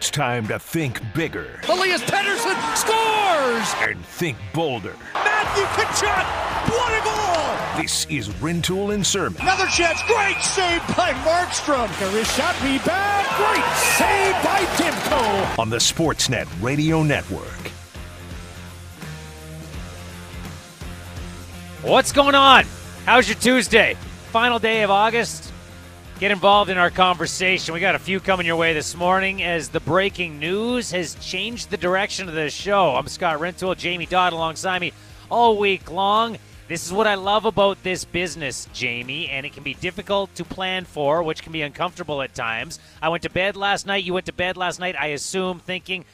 It's time to think bigger. Elias Pettersson scores! And think bolder. Matthew Tkachuk, what a goal! This is Rintoul and Sermon. Another chance, great save by Markstrom. There is shot rebound, great save by Demko. On the Sportsnet Radio Network. What's going on? How's your Tuesday? Final day of August. Get involved in our conversation. We got a few coming your way this morning as the breaking news has changed the direction of the show. I'm Scott Rintoul, Jamie Dodd alongside me all week long. This is what I love about this business, Jamie, and it can be difficult to plan for, which can be uncomfortable at times. I went to bed last night. You went to bed last night, I assume, thinking,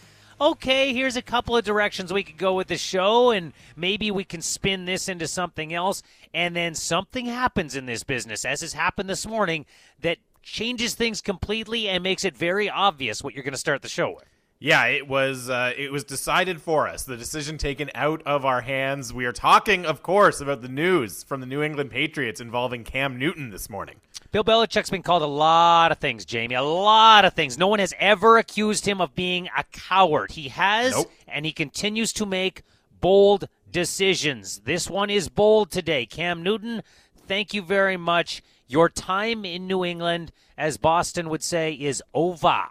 okay, here's a couple of directions we could go with the show, and maybe we can spin this into something else. And then something happens in this business, as has happened this morning, that changes things completely and makes it very obvious what you're going to start the show with. Yeah, it was uh, it was decided for us. The decision taken out of our hands. We are talking, of course, about the news from the New England Patriots involving Cam Newton this morning. Bill Belichick's been called a lot of things, Jamie. A lot of things. No one has ever accused him of being a coward. He has, Nope. and he continues to make bold decisions. This one is bold today. Cam Newton, thank you very much. Your time in New England, as Boston would say, is over.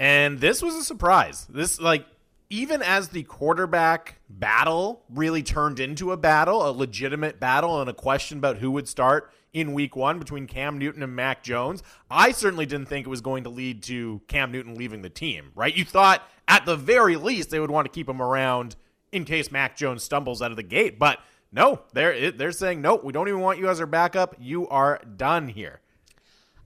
And this was a surprise. This like even as the quarterback battle really turned into a battle, a legitimate battle and a question about who would start in week 1 between Cam Newton and Mac Jones, I certainly didn't think it was going to lead to Cam Newton leaving the team, right? You thought at the very least they would want to keep him around in case Mac Jones stumbles out of the gate, but no, they're they're saying no, we don't even want you as our backup. You are done here.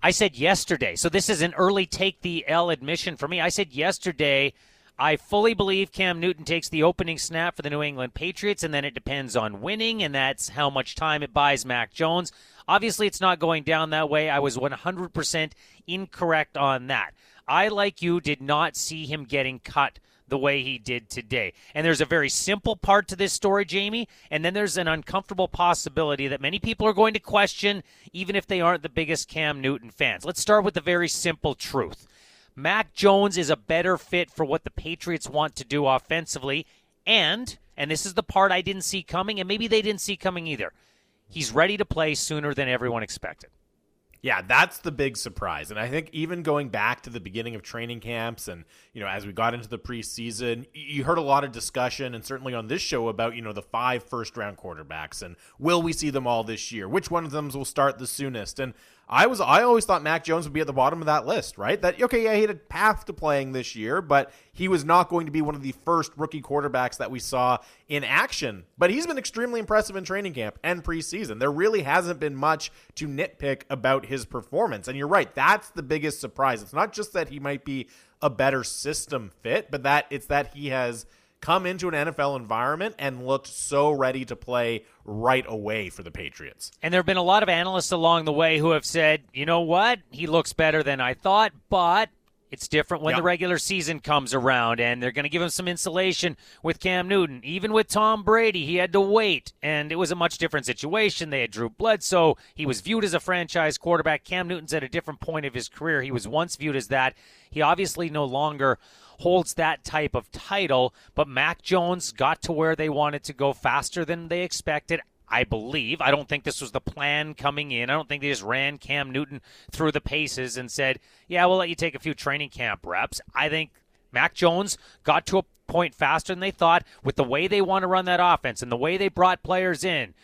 I said yesterday, so this is an early take the L admission for me. I said yesterday, I fully believe Cam Newton takes the opening snap for the New England Patriots, and then it depends on winning, and that's how much time it buys Mac Jones. Obviously, it's not going down that way. I was 100% incorrect on that. I, like you, did not see him getting cut the way he did today. And there's a very simple part to this story, Jamie, and then there's an uncomfortable possibility that many people are going to question, even if they aren't the biggest Cam Newton fans. Let's start with the very simple truth. Mac Jones is a better fit for what the Patriots want to do offensively, and, and this is the part I didn't see coming, and maybe they didn't see coming either. He's ready to play sooner than everyone expected. Yeah, that's the big surprise. And I think even going back to the beginning of training camps and, you know, as we got into the preseason, you heard a lot of discussion and certainly on this show about, you know, the five first round quarterbacks and will we see them all this year? Which one of them will start the soonest? And I was I always thought Mac Jones would be at the bottom of that list, right? That okay, yeah, he had a path to playing this year, but he was not going to be one of the first rookie quarterbacks that we saw in action. But he's been extremely impressive in training camp and preseason. There really hasn't been much to nitpick about his performance. And you're right, that's the biggest surprise. It's not just that he might be a better system fit, but that it's that he has come into an NFL environment and looked so ready to play right away for the Patriots. And there have been a lot of analysts along the way who have said, you know what? He looks better than I thought, but it's different when the regular season comes around, and they're going to give him some insulation with Cam Newton. Even with Tom Brady, he had to wait, and it was a much different situation. They had Drew Bledsoe. He was viewed as a franchise quarterback. Cam Newton's at a different point of his career. He was once viewed as that. He obviously no longer holds that type of title, but Mac Jones got to where they wanted to go faster than they expected. I believe. I don't think this was the plan coming in. I don't think they just ran Cam Newton through the paces and said, yeah, we'll let you take a few training camp reps. I think Mac Jones got to a point faster than they thought with the way they want to run that offense and the way they brought players in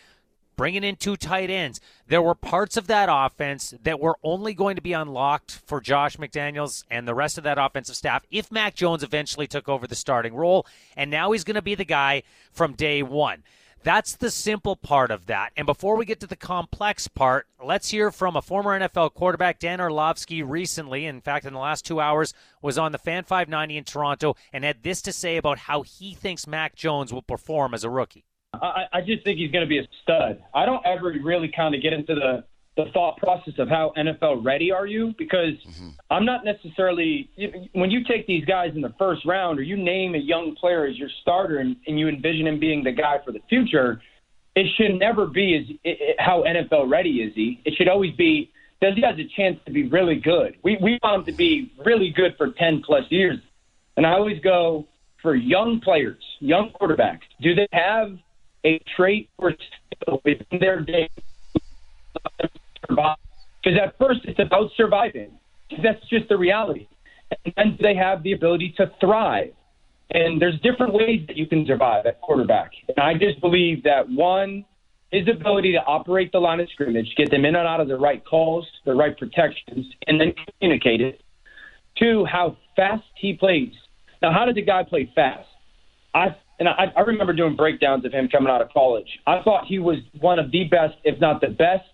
bringing in two tight ends. There were parts of that offense that were only going to be unlocked for Josh McDaniels and the rest of that offensive staff if Mac Jones eventually took over the starting role. And now he's going to be the guy from day one. That's the simple part of that. And before we get to the complex part, let's hear from a former NFL quarterback, Dan Orlovsky, recently. In fact, in the last two hours, was on the Fan 590 in Toronto and had this to say about how he thinks Mac Jones will perform as a rookie. I, I just think he's going to be a stud. I don't ever really kind of get into the the thought process of how NFL ready are you because mm-hmm. I'm not necessarily when you take these guys in the first round or you name a young player as your starter and, and you envision him being the guy for the future, it should never be as it, how NFL ready is he. It should always be does he has a chance to be really good? We we want him to be really good for ten plus years. And I always go for young players, young quarterbacks. Do they have a trait or skill within their day? Because at first it's about surviving. That's just the reality. And then they have the ability to thrive. And there's different ways that you can survive at quarterback. And I just believe that one, his ability to operate the line of scrimmage, get them in and out of the right calls, the right protections, and then communicate it. Two, how fast he plays. Now, how did the guy play fast? I and I, I remember doing breakdowns of him coming out of college. I thought he was one of the best, if not the best,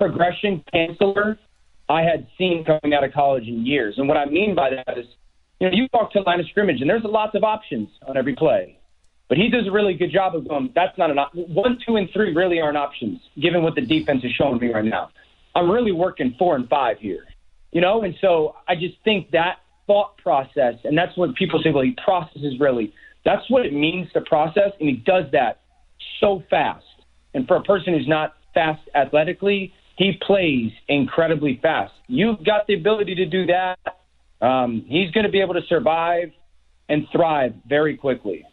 progression canceller I had seen coming out of college in years. And what I mean by that is, you know, you walk to the line of scrimmage and there's lots of options on every play. But he does a really good job of going, that's not an option. One, two, and three really aren't options, given what the defense is showing me right now. I'm really working four and five here, you know? And so I just think that thought process, and that's what people say, well, he processes really. That's what it means to process, and he does that so fast. And for a person who's not fast athletically, he plays incredibly fast. You've got the ability to do that. Um, he's going to be able to survive and thrive very quickly.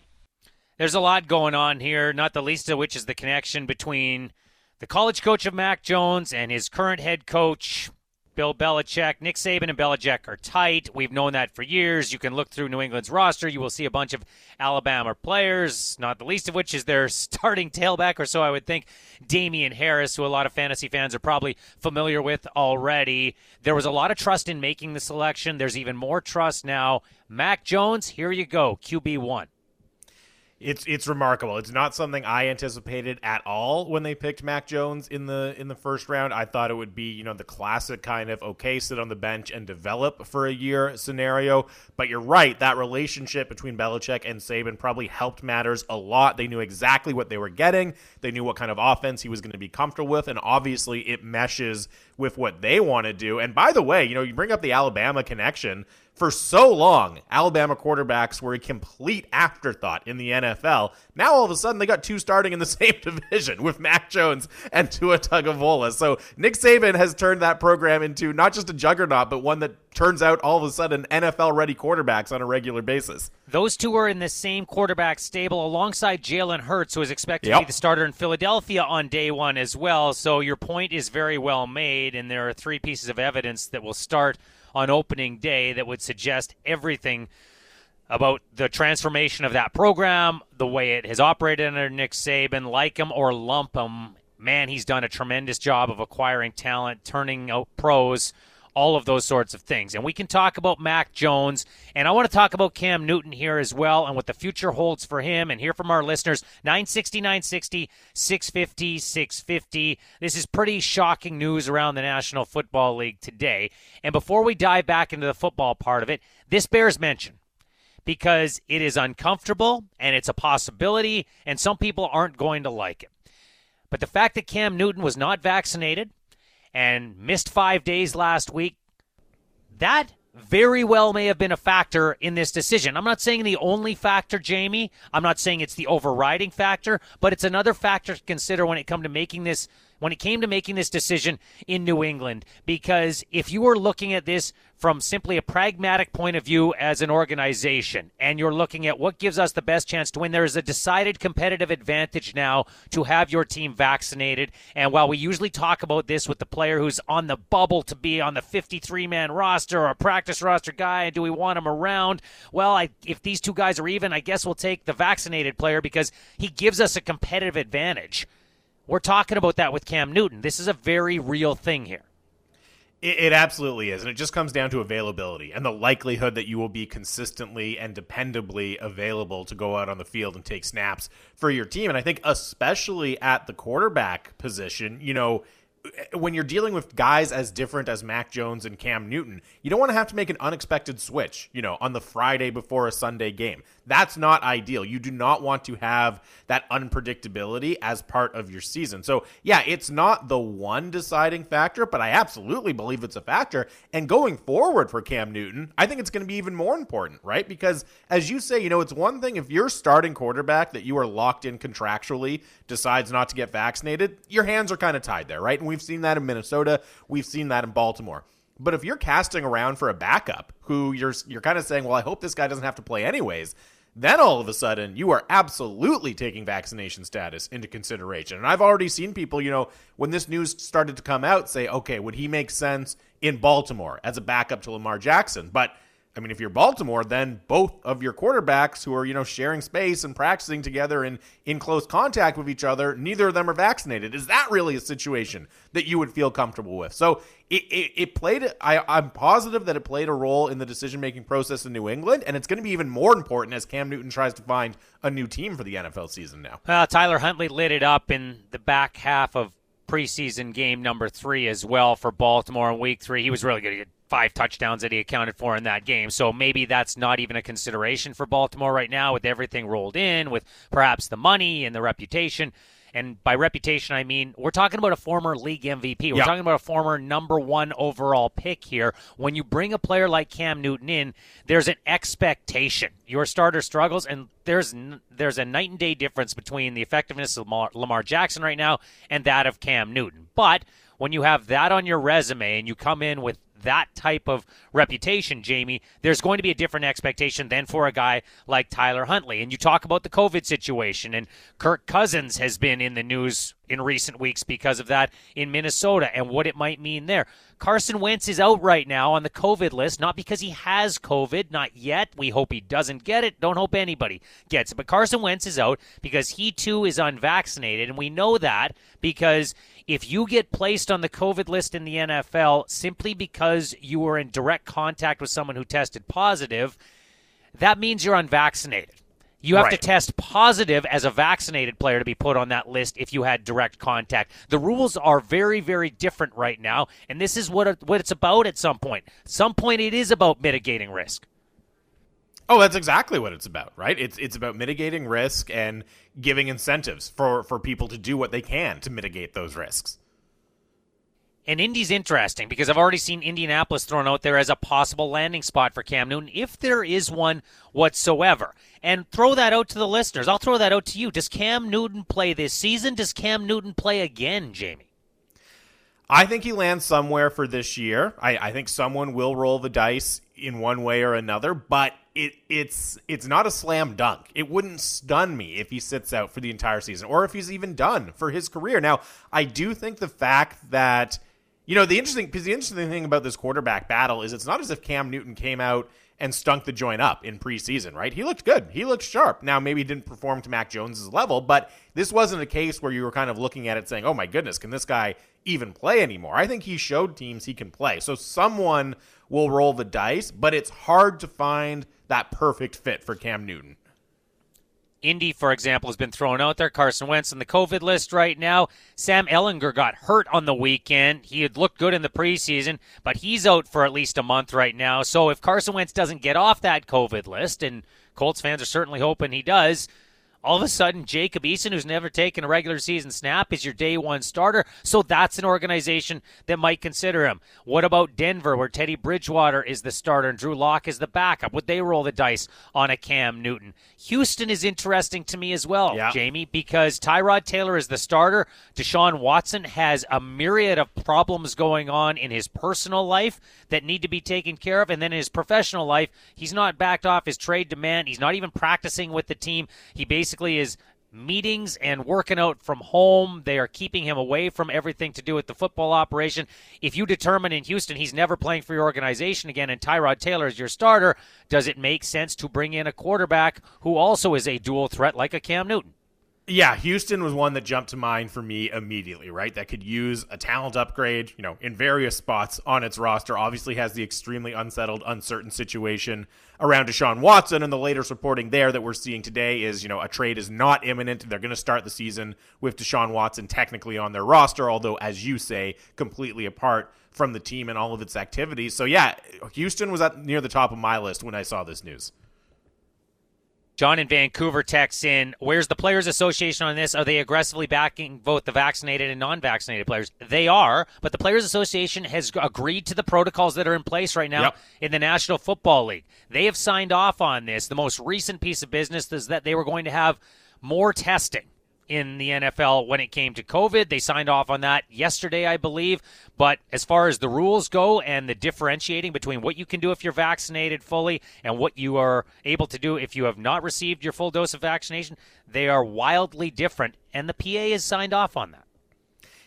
There's a lot going on here, not the least of which is the connection between the college coach of Mac Jones and his current head coach, Bill Belichick. Nick Saban and Belichick are tight. We've known that for years. You can look through New England's roster. You will see a bunch of Alabama players, not the least of which is their starting tailback, or so I would think, Damien Harris, who a lot of fantasy fans are probably familiar with already. There was a lot of trust in making the selection. There's even more trust now. Mac Jones, here you go, QB1. It's it's remarkable. It's not something I anticipated at all when they picked Mac Jones in the in the first round. I thought it would be, you know, the classic kind of okay, sit on the bench and develop for a year scenario. But you're right, that relationship between Belichick and Saban probably helped matters a lot. They knew exactly what they were getting. They knew what kind of offense he was going to be comfortable with, and obviously it meshes with what they want to do. And by the way, you know, you bring up the Alabama connection for so long, Alabama quarterbacks were a complete afterthought in the NFL. Now all of a sudden they got two starting in the same division with Mac Jones and Tua Tagovailoa. So Nick Saban has turned that program into not just a juggernaut, but one that turns out all of a sudden NFL ready quarterbacks on a regular basis. Those two are in the same quarterback stable alongside Jalen Hurts, who is expected yep. to be the starter in Philadelphia on day one as well. So your point is very well made, and there are three pieces of evidence that will start on opening day that would suggest everything about the transformation of that program, the way it has operated under Nick Saban, like him or lump him. Man, he's done a tremendous job of acquiring talent, turning out pros all of those sorts of things. And we can talk about Mac Jones, and I want to talk about Cam Newton here as well and what the future holds for him and hear from our listeners. 960, 960, 650, 650. This is pretty shocking news around the National Football League today. And before we dive back into the football part of it, this bears mention because it is uncomfortable and it's a possibility, and some people aren't going to like it. But the fact that Cam Newton was not vaccinated, and missed five days last week, that very well may have been a factor in this decision. I'm not saying the only factor, Jamie. I'm not saying it's the overriding factor, but it's another factor to consider when it comes to making this when it came to making this decision in New England. Because if you were looking at this from simply a pragmatic point of view as an organization, and you're looking at what gives us the best chance to win, there is a decided competitive advantage now to have your team vaccinated. And while we usually talk about this with the player who's on the bubble to be on the 53 man roster or a practice roster guy, and do we want him around? Well, I, if these two guys are even, I guess we'll take the vaccinated player because he gives us a competitive advantage. We're talking about that with Cam Newton. This is a very real thing here. It, it, absolutely is. And it just comes down to availability and the likelihood that you will be consistently and dependably available to go out on the field and take snaps for your team. And I think, especially at the quarterback position, you know, when you're dealing with guys as different as Mac Jones and Cam Newton, you don't want to have to make an unexpected switch, you know, on the Friday before a Sunday game. That's not ideal. You do not want to have that unpredictability as part of your season. So, yeah, it's not the one deciding factor, but I absolutely believe it's a factor. And going forward for Cam Newton, I think it's going to be even more important, right? Because as you say, you know, it's one thing if your starting quarterback that you are locked in contractually decides not to get vaccinated, your hands are kind of tied there, right? And we've seen that in Minnesota. We've seen that in Baltimore. But if you're casting around for a backup who you're you're kind of saying, well, I hope this guy doesn't have to play anyways, then all of a sudden you are absolutely taking vaccination status into consideration. And I've already seen people, you know, when this news started to come out, say, okay, would he make sense in Baltimore as a backup to Lamar Jackson? But I mean, if you're Baltimore, then both of your quarterbacks who are, you know, sharing space and practicing together and in close contact with each other, neither of them are vaccinated. Is that really a situation that you would feel comfortable with? So it, it, it played, I, I'm positive that it played a role in the decision making process in New England, and it's going to be even more important as Cam Newton tries to find a new team for the NFL season now. Well, Tyler Huntley lit it up in the back half of preseason game number three as well for Baltimore in week three. He was really good five touchdowns that he accounted for in that game. So maybe that's not even a consideration for Baltimore right now with everything rolled in, with perhaps the money and the reputation. And by reputation, I mean we're talking about a former league MVP. We're talking about a former number one overall pick here. When you bring a player like Cam Newton in, there's an expectation. Your starter struggles, and there's there's a night and day difference between the effectiveness of Lamar, Lamar Jackson right now and that of Cam Newton. But when you have that on your resume and you come in with that type of reputation, Jamie, there's going to be a different expectation than for a guy like Tyler Huntley. And you talk about the COVID situation, and Kirk Cousins has been in the news in recent weeks because of that in Minnesota and what it might mean there. Carson Wentz is out right now on the COVID list, not because he has COVID, not yet. We hope he doesn't get it. Don't hope anybody gets it. But Carson Wentz is out because he too is unvaccinated. And we know that because if you get placed on the COVID list in the NFL simply because you were in direct contact with someone who tested positive, that means you're unvaccinated. You have right. to test positive as a vaccinated player to be put on that list if you had direct contact. The rules are very, very different right now, and this is what what it's about. At some point, some point, it is about mitigating risk. Oh, that's exactly what it's about, right? It's it's about mitigating risk and giving incentives for for people to do what they can to mitigate those risks. And Indy's interesting because I've already seen Indianapolis thrown out there as a possible landing spot for Cam Newton, if there is one whatsoever. And throw that out to the listeners. I'll throw that out to you. Does Cam Newton play this season? Does Cam Newton play again, Jamie? I think he lands somewhere for this year. I, I think someone will roll the dice in one way or another, but it it's it's not a slam dunk. It wouldn't stun me if he sits out for the entire season or if he's even done for his career. Now, I do think the fact that you know the interesting because the interesting thing about this quarterback battle is it's not as if Cam Newton came out and stunk the joint up in preseason, right? He looked good. He looked sharp. Now, maybe he didn't perform to Mac Jones's level, but this wasn't a case where you were kind of looking at it saying, oh my goodness, can this guy even play anymore? I think he showed teams he can play. So someone will roll the dice, but it's hard to find that perfect fit for Cam Newton. Indy, for example, has been thrown out there. Carson Wentz on the COVID list right now. Sam Ehlinger got hurt on the weekend. He had looked good in the preseason, but he's out for at least a month right now. So if Carson Wentz doesn't get off that COVID list, and Colts fans are certainly hoping he does, all of a sudden Jacob Eason, who's never taken a regular season snap, is your day one starter. So that's an organization that might consider him. What about Denver, where Teddy Bridgewater is the starter and Drew Lock is the backup? Would they roll the dice on a Cam Newton? Houston is interesting to me as well, yeah. Jamie, because Tyrod Taylor is the starter. Deshaun Watson has a myriad of problems going on in his personal life that need to be taken care of. And then in his professional life, he's not backed off his trade demand. He's not even practicing with the team. He basically is meetings and working out from home. They are keeping him away from everything to do with the football operation. If you determine in Houston he's never playing for your organization again and Tyrod Taylor is your starter, does it make sense to bring in a quarterback who also is a dual threat like a Cam Newton? Yeah, Houston was one that jumped to mind for me immediately, right? That could use a talent upgrade, you know, in various spots on its roster. Obviously has the extremely unsettled, uncertain situation around Deshaun Watson, and the latest reporting there that we're seeing today is, you know, a trade is not imminent. They're going to start the season with Deshaun Watson technically on their roster, although, as you say, completely apart from the team and all of its activities. So, yeah, Houston was at near the top of my list when I saw this news. John in Vancouver texts in, where's the Players Association on this? Are they aggressively backing both the vaccinated and non vaccinated players? They are, but the Players Association has agreed to the protocols that are in place right now yep. in the National Football League. They have signed off on this. The most recent piece of business is that they were going to have more testing in the NFL when it came to COVID. They signed off on that yesterday, I believe. But as far as the rules go and the differentiating between what you can do if you're vaccinated fully and what you are able to do if you have not received your full dose of vaccination, they are wildly different. And the PA has signed off on that.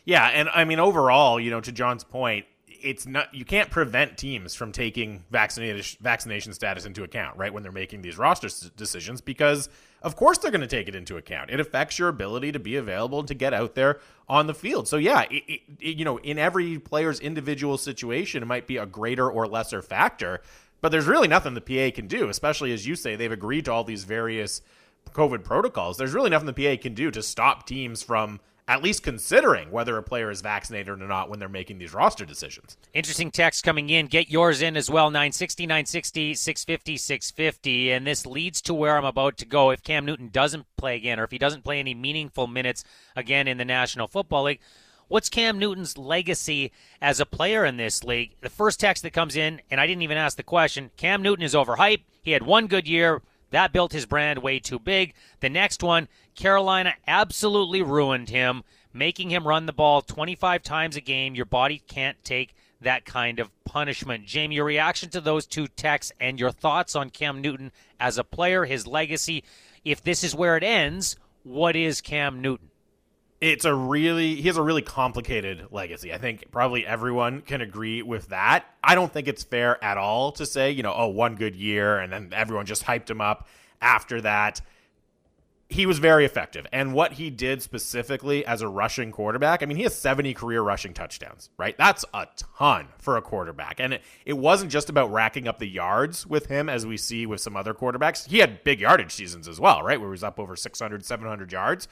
Yeah, and I mean overall, you know, to John's point, it's not you can't prevent teams from taking vaccination vaccination status into account, right, when they're making these roster decisions because of course they're going to take it into account. It affects your ability to be available and to get out there on the field. So yeah, it, it, it, you know, in every player's individual situation, it might be a greater or lesser factor, but there's really nothing the PA can do, especially as you say they've agreed to all these various COVID protocols. There's really nothing the PA can do to stop teams from at least considering whether a player is vaccinated or not when they're making these roster decisions. Interesting text coming in. Get yours in as well 960, 960, 650, 650. And this leads to where I'm about to go. If Cam Newton doesn't play again, or if he doesn't play any meaningful minutes again in the National Football League, what's Cam Newton's legacy as a player in this league? The first text that comes in, and I didn't even ask the question Cam Newton is overhyped. He had one good year. That built his brand way too big. The next one, Carolina absolutely ruined him, making him run the ball 25 times a game. Your body can't take that kind of punishment. Jamie, your reaction to those two texts and your thoughts on Cam Newton as a player, his legacy. If this is where it ends, what is Cam Newton? It's a really he has a really complicated legacy. I think probably everyone can agree with that. I don't think it's fair at all to say, you know, oh, one good year and then everyone just hyped him up after that he was very effective. And what he did specifically as a rushing quarterback, I mean, he has 70 career rushing touchdowns, right? That's a ton for a quarterback. And it, it wasn't just about racking up the yards with him as we see with some other quarterbacks. He had big yardage seasons as well, right? Where he was up over 600, 700 yards.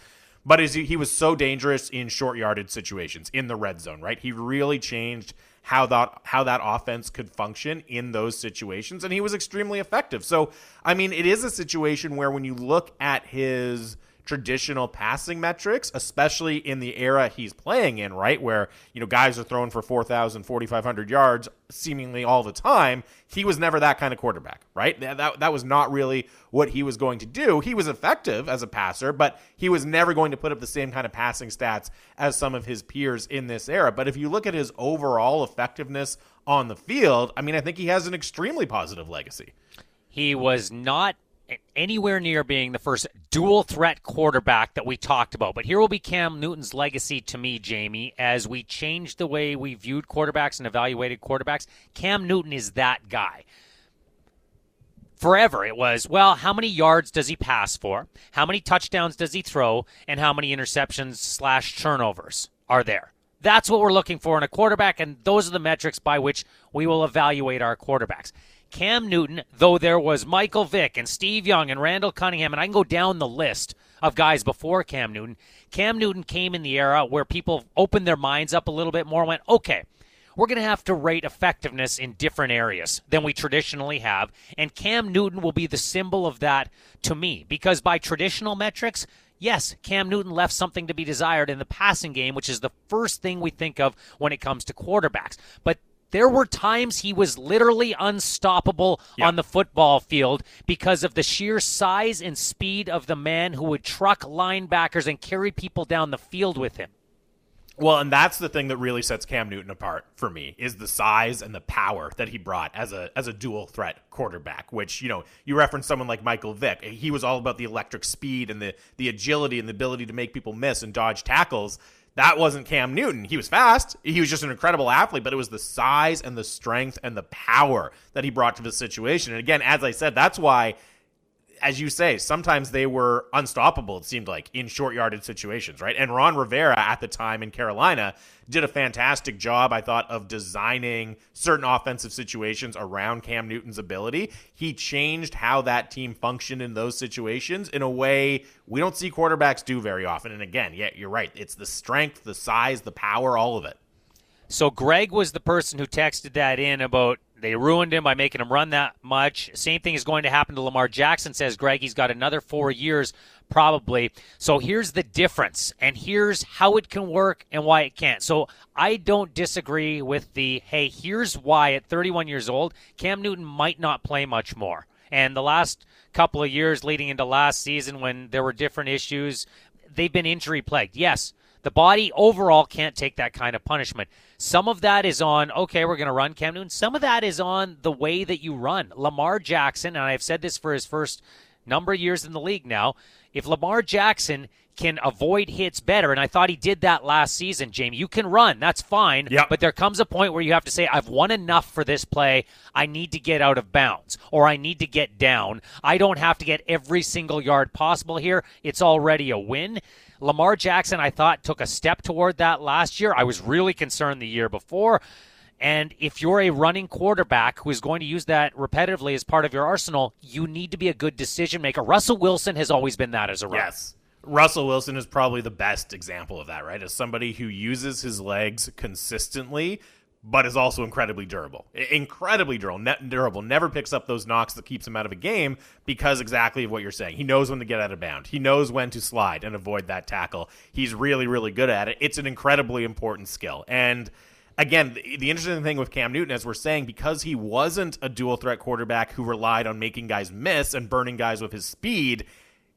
But he, he was so dangerous in short yardage situations in the red zone, right? He really changed how that how that offense could function in those situations and he was extremely effective. So, I mean, it is a situation where when you look at his traditional passing metrics, especially in the era he's playing in, right? Where, you know, guys are throwing for 4,000, 4,500 yards seemingly all the time. He was never that kind of quarterback, right? That, that, that was not really what he was going to do. He was effective as a passer, but he was never going to put up the same kind of passing stats as some of his peers in this era. But if you look at his overall effectiveness on the field, I mean, I think he has an extremely positive legacy. He was not anywhere near being the first dual threat quarterback that we talked about. But here will be Cam Newton's legacy to me, Jamie, as we change the way we viewed quarterbacks and evaluated quarterbacks. Cam Newton is that guy. Forever it was, well, how many yards does he pass for? How many touchdowns does he throw? And how many interceptions slash turnovers are there? That's what we're looking for in a quarterback, and those are the metrics by which we will evaluate our quarterbacks. Cam Newton, though there was Michael Vick and Steve Young and Randall Cunningham, and I can go down the list of guys before Cam Newton. Cam Newton came in the era where people opened their minds up a little bit more and went, okay, we're going to have to rate effectiveness in different areas than we traditionally have. And Cam Newton will be the symbol of that to me because by traditional metrics, yes, Cam Newton left something to be desired in the passing game, which is the first thing we think of when it comes to quarterbacks. But there were times he was literally unstoppable on the football field because of the sheer size and speed of the man who would truck linebackers and carry people down the field with him. Well, and that's the thing that really sets Cam Newton apart for me is the size and the power that he brought as a as a dual threat quarterback. Which you know you reference someone like Michael Vick. He was all about the electric speed and the the agility and the ability to make people miss and dodge tackles. That wasn't Cam Newton. He was fast. He was just an incredible athlete, but it was the size and the strength and the power that he brought to the situation. And again, as I said, that's why as you say, sometimes they were unstoppable, it seemed like, in short yarded situations, right? And Ron Rivera at the time in Carolina did a fantastic job, I thought, of designing certain offensive situations around Cam Newton's ability. He changed how that team functioned in those situations in a way we don't see quarterbacks do very often. And again, yeah, you're right. It's the strength, the size, the power, all of it. So Greg was the person who texted that in about they ruined him by making him run that much. Same thing is going to happen to Lamar Jackson, says Greg. He's got another four years probably. So here's the difference, and here's how it can work and why it can't. So I don't disagree with the hey, here's why at 31 years old, Cam Newton might not play much more. And the last couple of years leading into last season when there were different issues, they've been injury plagued. Yes, the body overall can't take that kind of punishment. Some of that is on, okay, we're going to run Cam Newton. Some of that is on the way that you run. Lamar Jackson, and I've said this for his first number of years in the league now, if Lamar Jackson can avoid hits better, and I thought he did that last season, Jamie. You can run, that's fine. Yep. But there comes a point where you have to say, I've won enough for this play. I need to get out of bounds, or I need to get down. I don't have to get every single yard possible here. It's already a win. Lamar Jackson, I thought, took a step toward that last year. I was really concerned the year before. And if you're a running quarterback who is going to use that repetitively as part of your arsenal, you need to be a good decision maker. Russell Wilson has always been that as a runner. Yes. Russell Wilson is probably the best example of that, right? As somebody who uses his legs consistently, but is also incredibly durable. Incredibly durable, ne- durable. Never picks up those knocks that keeps him out of a game because exactly of what you're saying. He knows when to get out of bound. He knows when to slide and avoid that tackle. He's really, really good at it. It's an incredibly important skill. And again, the, the interesting thing with Cam Newton, as we're saying, because he wasn't a dual threat quarterback who relied on making guys miss and burning guys with his speed,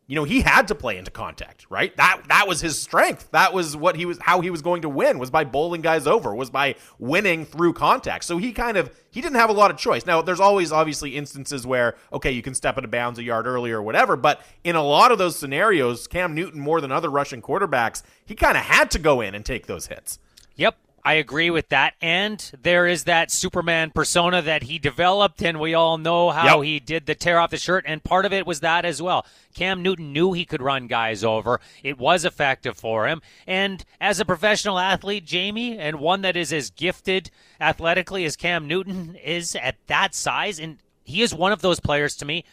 you know, he had to play into contact, right? That that was his strength. That was what he was how he was going to win was by bowling guys over, was by winning through contact. So he kind of he didn't have a lot of choice. Now, there's always obviously instances where okay, you can step out of bounds a yard earlier or whatever, but in a lot of those scenarios, Cam Newton more than other rushing quarterbacks, he kind of had to go in and take those hits. Yep, I agree with that. And there is that Superman persona that he developed, and we all know how Yep. he did the tear off the shirt. And part of it was that as well. Cam Newton knew he could run guys over. It was effective for him. And as a professional athlete, Jamie, and one that is as gifted athletically as Cam Newton is at that size, and he is one of those players to me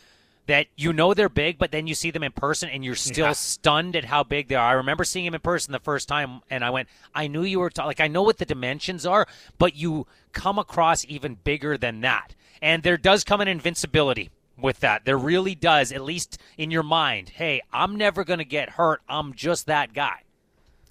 that you know they're big, but then you see them in person and you're still Yeah. stunned at how big they are. I remember seeing him in person the first time, and I went, I knew you were ta- like, I know what the dimensions are, but you come across even bigger than that. And there does come an invincibility with that. There really does, at least in your mind. Hey, I'm never going to get hurt. I'm just that guy.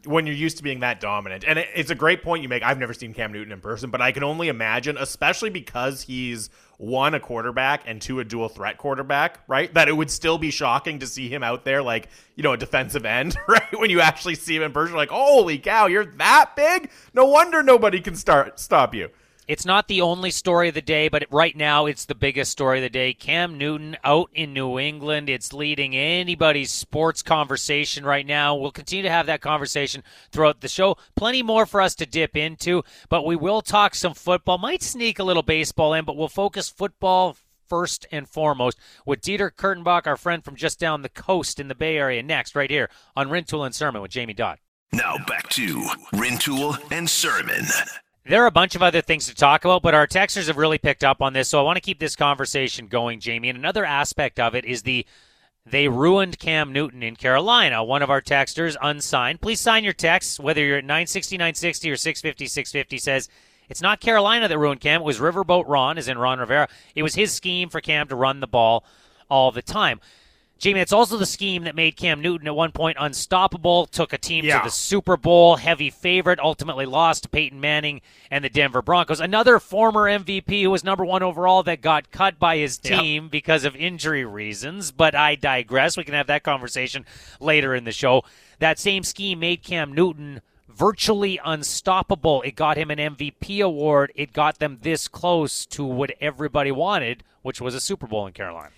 When you're used to being that dominant. And it's a great point you make. I've never seen Cam Newton in person, but I can only imagine, especially because he's one a quarterback and two a dual threat quarterback, right? That it would still be shocking to see him out there like, you know, a defensive end, right? When you actually see him in person, like, holy cow, you're that big? No wonder nobody can start stop you. It's not the only story of the day, but right now it's the biggest story of the day. Cam Newton out in New England. It's leading anybody's sports conversation right now. We'll continue to have that conversation throughout the show. Plenty more for us to dip into, but we will talk some football. Might sneak a little baseball in, but we'll focus football first and foremost with Dieter Kurtenbach, our friend from just down the coast in the Bay Area, next right here on Rintoul and Sermon with Jamie Dodd. Now back to Rintoul and Sermon. There are a bunch of other things to talk about, but our texters have really picked up on this, so I want to keep this conversation going, Jamie. And another aspect of it is the they ruined Cam Newton in Carolina. One of our texters, unsigned, please sign your text, whether you're at 960, 960 or 650, 650, says it's not Carolina that ruined Cam. It was Riverboat Ron, as in Ron Rivera. It was his scheme for Cam to run the ball all the time. Jamie, it's also the scheme that made Cam Newton at one point unstoppable, took a team Yeah. to the Super Bowl, heavy favorite, ultimately lost to Peyton Manning and the Denver Broncos. Another former MVP who was number one overall that got cut by his Yep. team because of injury reasons, but I digress. We can have that conversation later in the show. That same scheme made Cam Newton virtually unstoppable. It got him an MVP award. It got them this close to what everybody wanted, which was a Super Bowl in Carolina.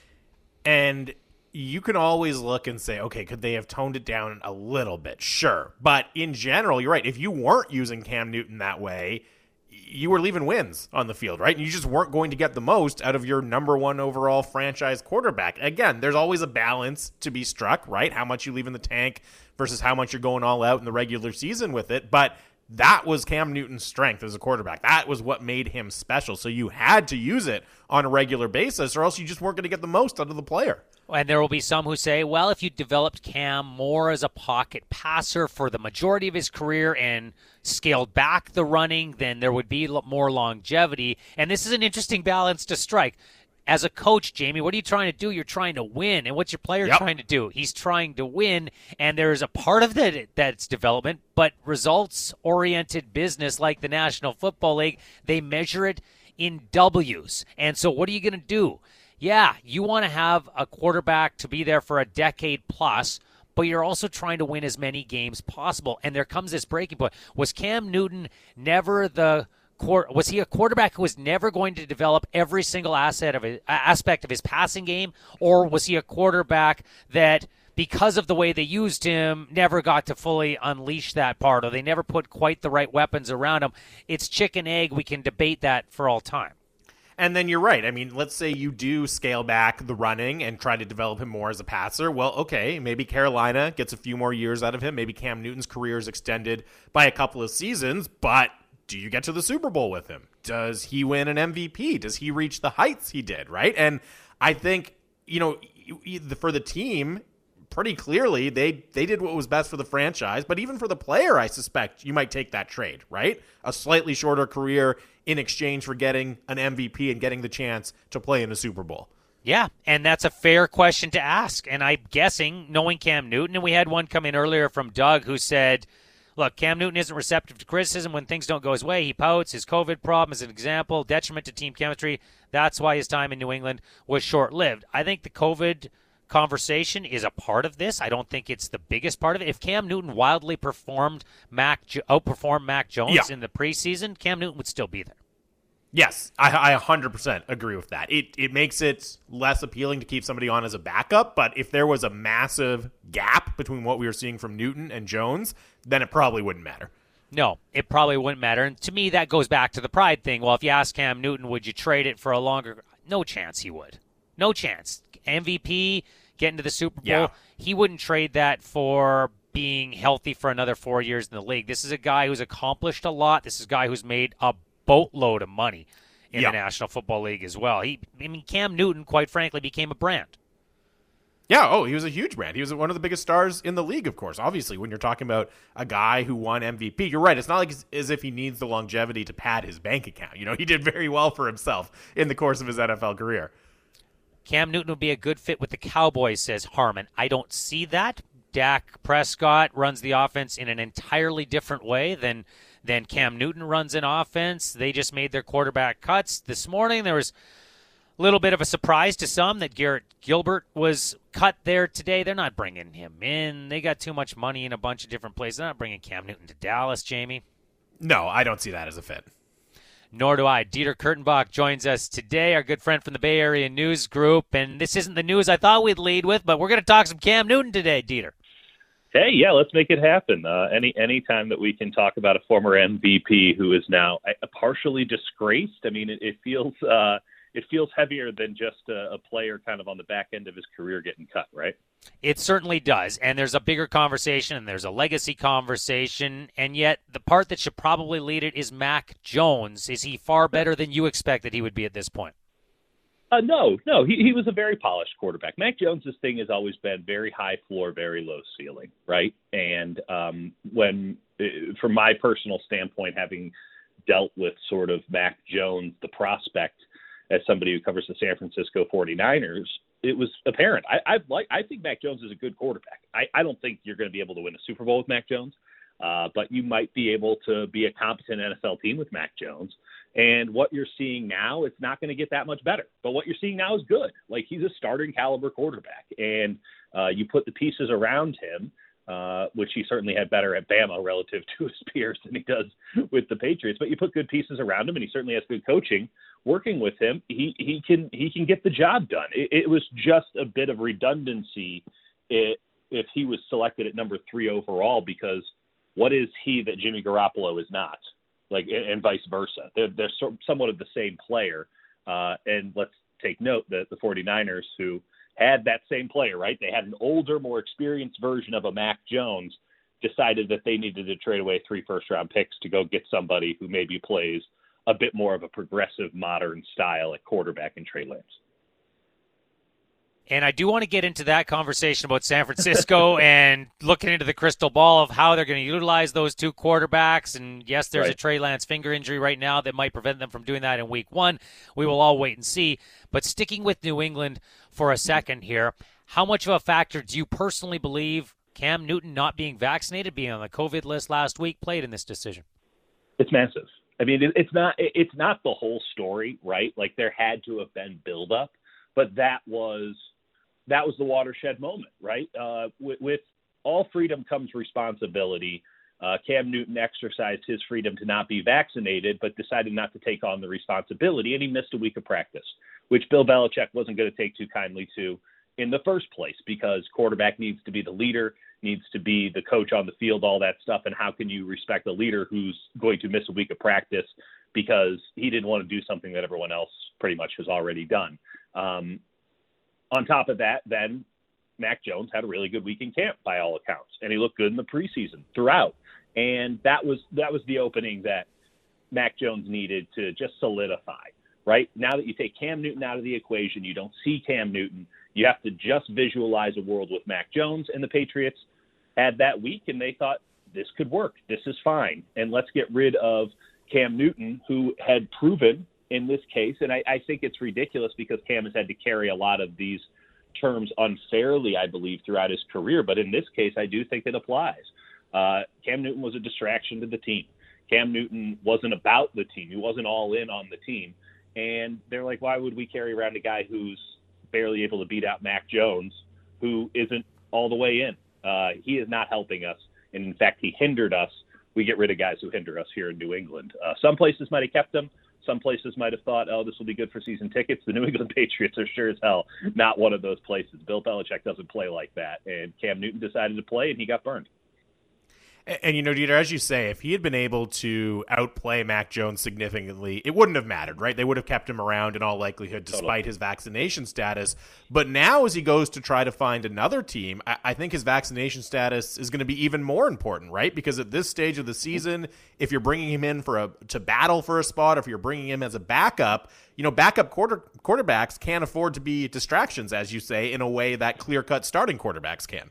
And you can always look and say, okay, could they have toned it down a little bit? Sure. But in general, you're right. If you weren't using Cam Newton that way, you were leaving wins on the field, right? And you just weren't going to get the most out of your number one overall franchise quarterback. Again, there's always a balance to be struck, right? How much you leave in the tank versus how much you're going all out in the regular season with it. But that was Cam Newton's strength as a quarterback. That was what made him special. So you had to use it on a regular basis, or else you just weren't going to get the most out of the player. And there will be some who say, well, if you developed Cam more as a pocket passer for the majority of his career and scaled back the running, then there would be more longevity. And this is an interesting balance to strike. As a coach, Jamie, what are you trying to do? You're trying to win. And what's your player Yep. trying to do? He's trying to win. And there's a part of that that's development, but results oriented business like the National Football League, they measure it in W's. And so what are you going to do? Yeah, you want to have a quarterback to be there for a decade plus, but you're also trying to win as many games possible. And there comes this breaking point. Was Cam Newton never the was he a quarterback who was never going to develop every single asset of his, aspect of his passing game, or was he a quarterback that? Because of the way they used him, never got to fully unleash that part, or they never put quite the right weapons around him. It's chicken egg. We can debate that for all time. And then you're right. I mean, let's say you do scale back the running and try to develop him more as a passer. Well, okay, maybe Carolina gets a few more years out of him. Maybe Cam Newton's career is extended by a couple of seasons, but do you get to the Super Bowl with him? Does he win an MVP? Does he reach the heights he did, right? And I think, you know, for the team, pretty clearly they they did what was best for the franchise, but even for the player, I suspect you might take that trade, right? A slightly shorter career in exchange for getting an MVP and getting the chance to play in a Super Bowl? Yeah, and that's a fair question to ask. And I'm guessing, knowing Cam Newton, and we had one come in earlier from Doug who said, look, Cam Newton isn't receptive to criticism when things don't go his way. He pouts. His COVID problem is an example, detriment to team chemistry. That's why his time in New England was short lived. I think the COVID conversation is a part of this. I don't think it's the biggest part of it. If Cam Newton wildly performed Mac outperformed Mac Jones yeah. in the preseason, Cam Newton would still be there. Yes, I, I 100% agree with that. It it makes it less appealing to keep somebody on as a backup, but if there was a massive gap between what we were seeing from Newton and Jones, then it probably wouldn't matter. No, it probably wouldn't matter. And to me, that goes back to the pride thing. Well, if you ask Cam Newton, would you trade it for a longer? No chance he would. No chance. MVP, getting to the Super Bowl, yeah. he wouldn't trade that for being healthy for another four years in the league. This is a guy who's accomplished a lot. This is a guy who's made a boatload of money in the National Football League as well. He, I mean, Cam Newton, quite frankly, became a brand. Yeah, oh, he was a huge brand. He was one of the biggest stars in the league, of course. Obviously, when you're talking about a guy who won MVP, you're right. It's not like as if he needs the longevity to pad his bank account. You know, he did very well for himself in the course of his NFL career. Cam Newton would be a good fit with the Cowboys, says Harmon. I don't see that. Dak Prescott runs the offense in an entirely different way than than Cam Newton runs an offense. They just made their quarterback cuts this morning. There was a little bit of a surprise to some that Garrett Gilbert was cut there today. They're not bringing him in. They got too much money in a bunch of different places. They're not bringing Cam Newton to Dallas, Jamie. No, I don't see that as a fit. Nor do I. Dieter Kurtenbach joins us today, our good friend from the Bay Area News Group. And this isn't the news I thought we'd lead with, but we're going to talk some Cam Newton today, Dieter. Hey, yeah, let's make it happen. Uh, any any time that we can talk about a former MVP who is now uh, partially disgraced, I mean, it, it feels uh, it feels heavier than just a, a, player kind of on the back end of his career getting cut, right? It certainly does. And there's a bigger conversation and there's a legacy conversation. And yet, the part that should probably lead it is Mac Jones. Is he far better than you expected he would be at this point? Uh, no, no, he, he was a very polished quarterback. Mac Jones's thing has always been very high floor, very low ceiling, right? And um, when, uh, from my personal standpoint, having dealt with sort of Mac Jones, the prospect, as somebody who covers the San Francisco 49ers, it was apparent. I, I like. I think Mac Jones is a good quarterback. I, I don't think you're going to be able to win a Super Bowl with Mac Jones, uh, but you might be able to be a competent NFL team with Mac Jones. And what you're seeing now, it's not going to get that much better. But what you're seeing now is good. Like he's a starting caliber quarterback, and uh, you put the pieces around him, uh, which he certainly had better at Bama relative to his peers than he does with the Patriots. But you put good pieces around him, and he certainly has good coaching working with him. He he can he can get the job done. It, it was just a bit of redundancy if he was selected at number three overall because what is he that Jimmy Garoppolo is not? like and, vice versa. They're they're somewhat of the same player. Uh, and let's take note that the 49ers who had that same player, right? They had an older, more experienced version of a Mac Jones. Decided that they needed to trade away three first round picks to go get somebody who maybe plays a bit more of a progressive modern style at quarterback in Trey Lance. And I do want to get into that conversation about San Francisco and looking into the crystal ball of how they're going to utilize those two quarterbacks. And yes, there's right. a Trey Lance finger injury right now that might prevent them from doing that in week one. We will all wait and see. But sticking with New England for a second here, how much of a factor do you personally believe Cam Newton not being vaccinated, being on the COVID list last week, played in this decision? It's massive. I mean, it's not it's not the whole story, right? Like there had to have been buildup, but that was that was the watershed moment, right? Uh, with, with all freedom comes responsibility. Uh, Cam Newton exercised his freedom to not be vaccinated, but decided not to take on the responsibility, and he missed a week of practice, which Bill Belichick wasn't going to take too kindly to in the first place because quarterback needs to be the leader, needs to be the coach on the field, all that stuff. And how can you respect a leader who's going to miss a week of practice because he didn't want to do something that everyone else pretty much has already done? Um, on top of that, then Mac Jones had a really good week in camp by all accounts, and he looked good in the preseason throughout. And that was that was the opening that Mac Jones needed to just solidify. Right now that you take Cam Newton out of the equation, you don't see Cam Newton. You have to just visualize a world with Mac Jones, and the Patriots had that week, and they thought this could work. This is fine, and let's get rid of Cam Newton, who had proven in this case, and I, I think it's ridiculous because Cam has had to carry a lot of these terms unfairly, I believe, throughout his career. But in this case, I do think it applies. Uh, Cam Newton was a distraction to the team. Cam Newton wasn't about the team. He wasn't all in on the team. And they're like, why would we carry around a guy who's barely able to beat out Mac Jones, who isn't all the way in? Uh, he is not helping us. And in fact, he hindered us. We get rid of guys who hinder us here in New England. Uh, some places might have kept him. Some places might have thought, oh, this will be good for season tickets. The New England Patriots are sure as hell not one of those places. Bill Belichick doesn't play like that. And Cam Newton decided to play, and he got burned. And, and, you know, Dieter, as you say, if he had been able to outplay Mac Jones significantly, it wouldn't have mattered, right? They would have kept him around in all likelihood, despite totally. his vaccination status. But now, as he goes to try to find another team, I, I think his vaccination status is going to be even more important, right? Because at this stage of the season, if you're bringing him in for a to battle for a spot, if you're bringing him as a backup, you know, backup quarter quarterbacks can't afford to be distractions, as you say, in a way that clear cut starting quarterbacks can.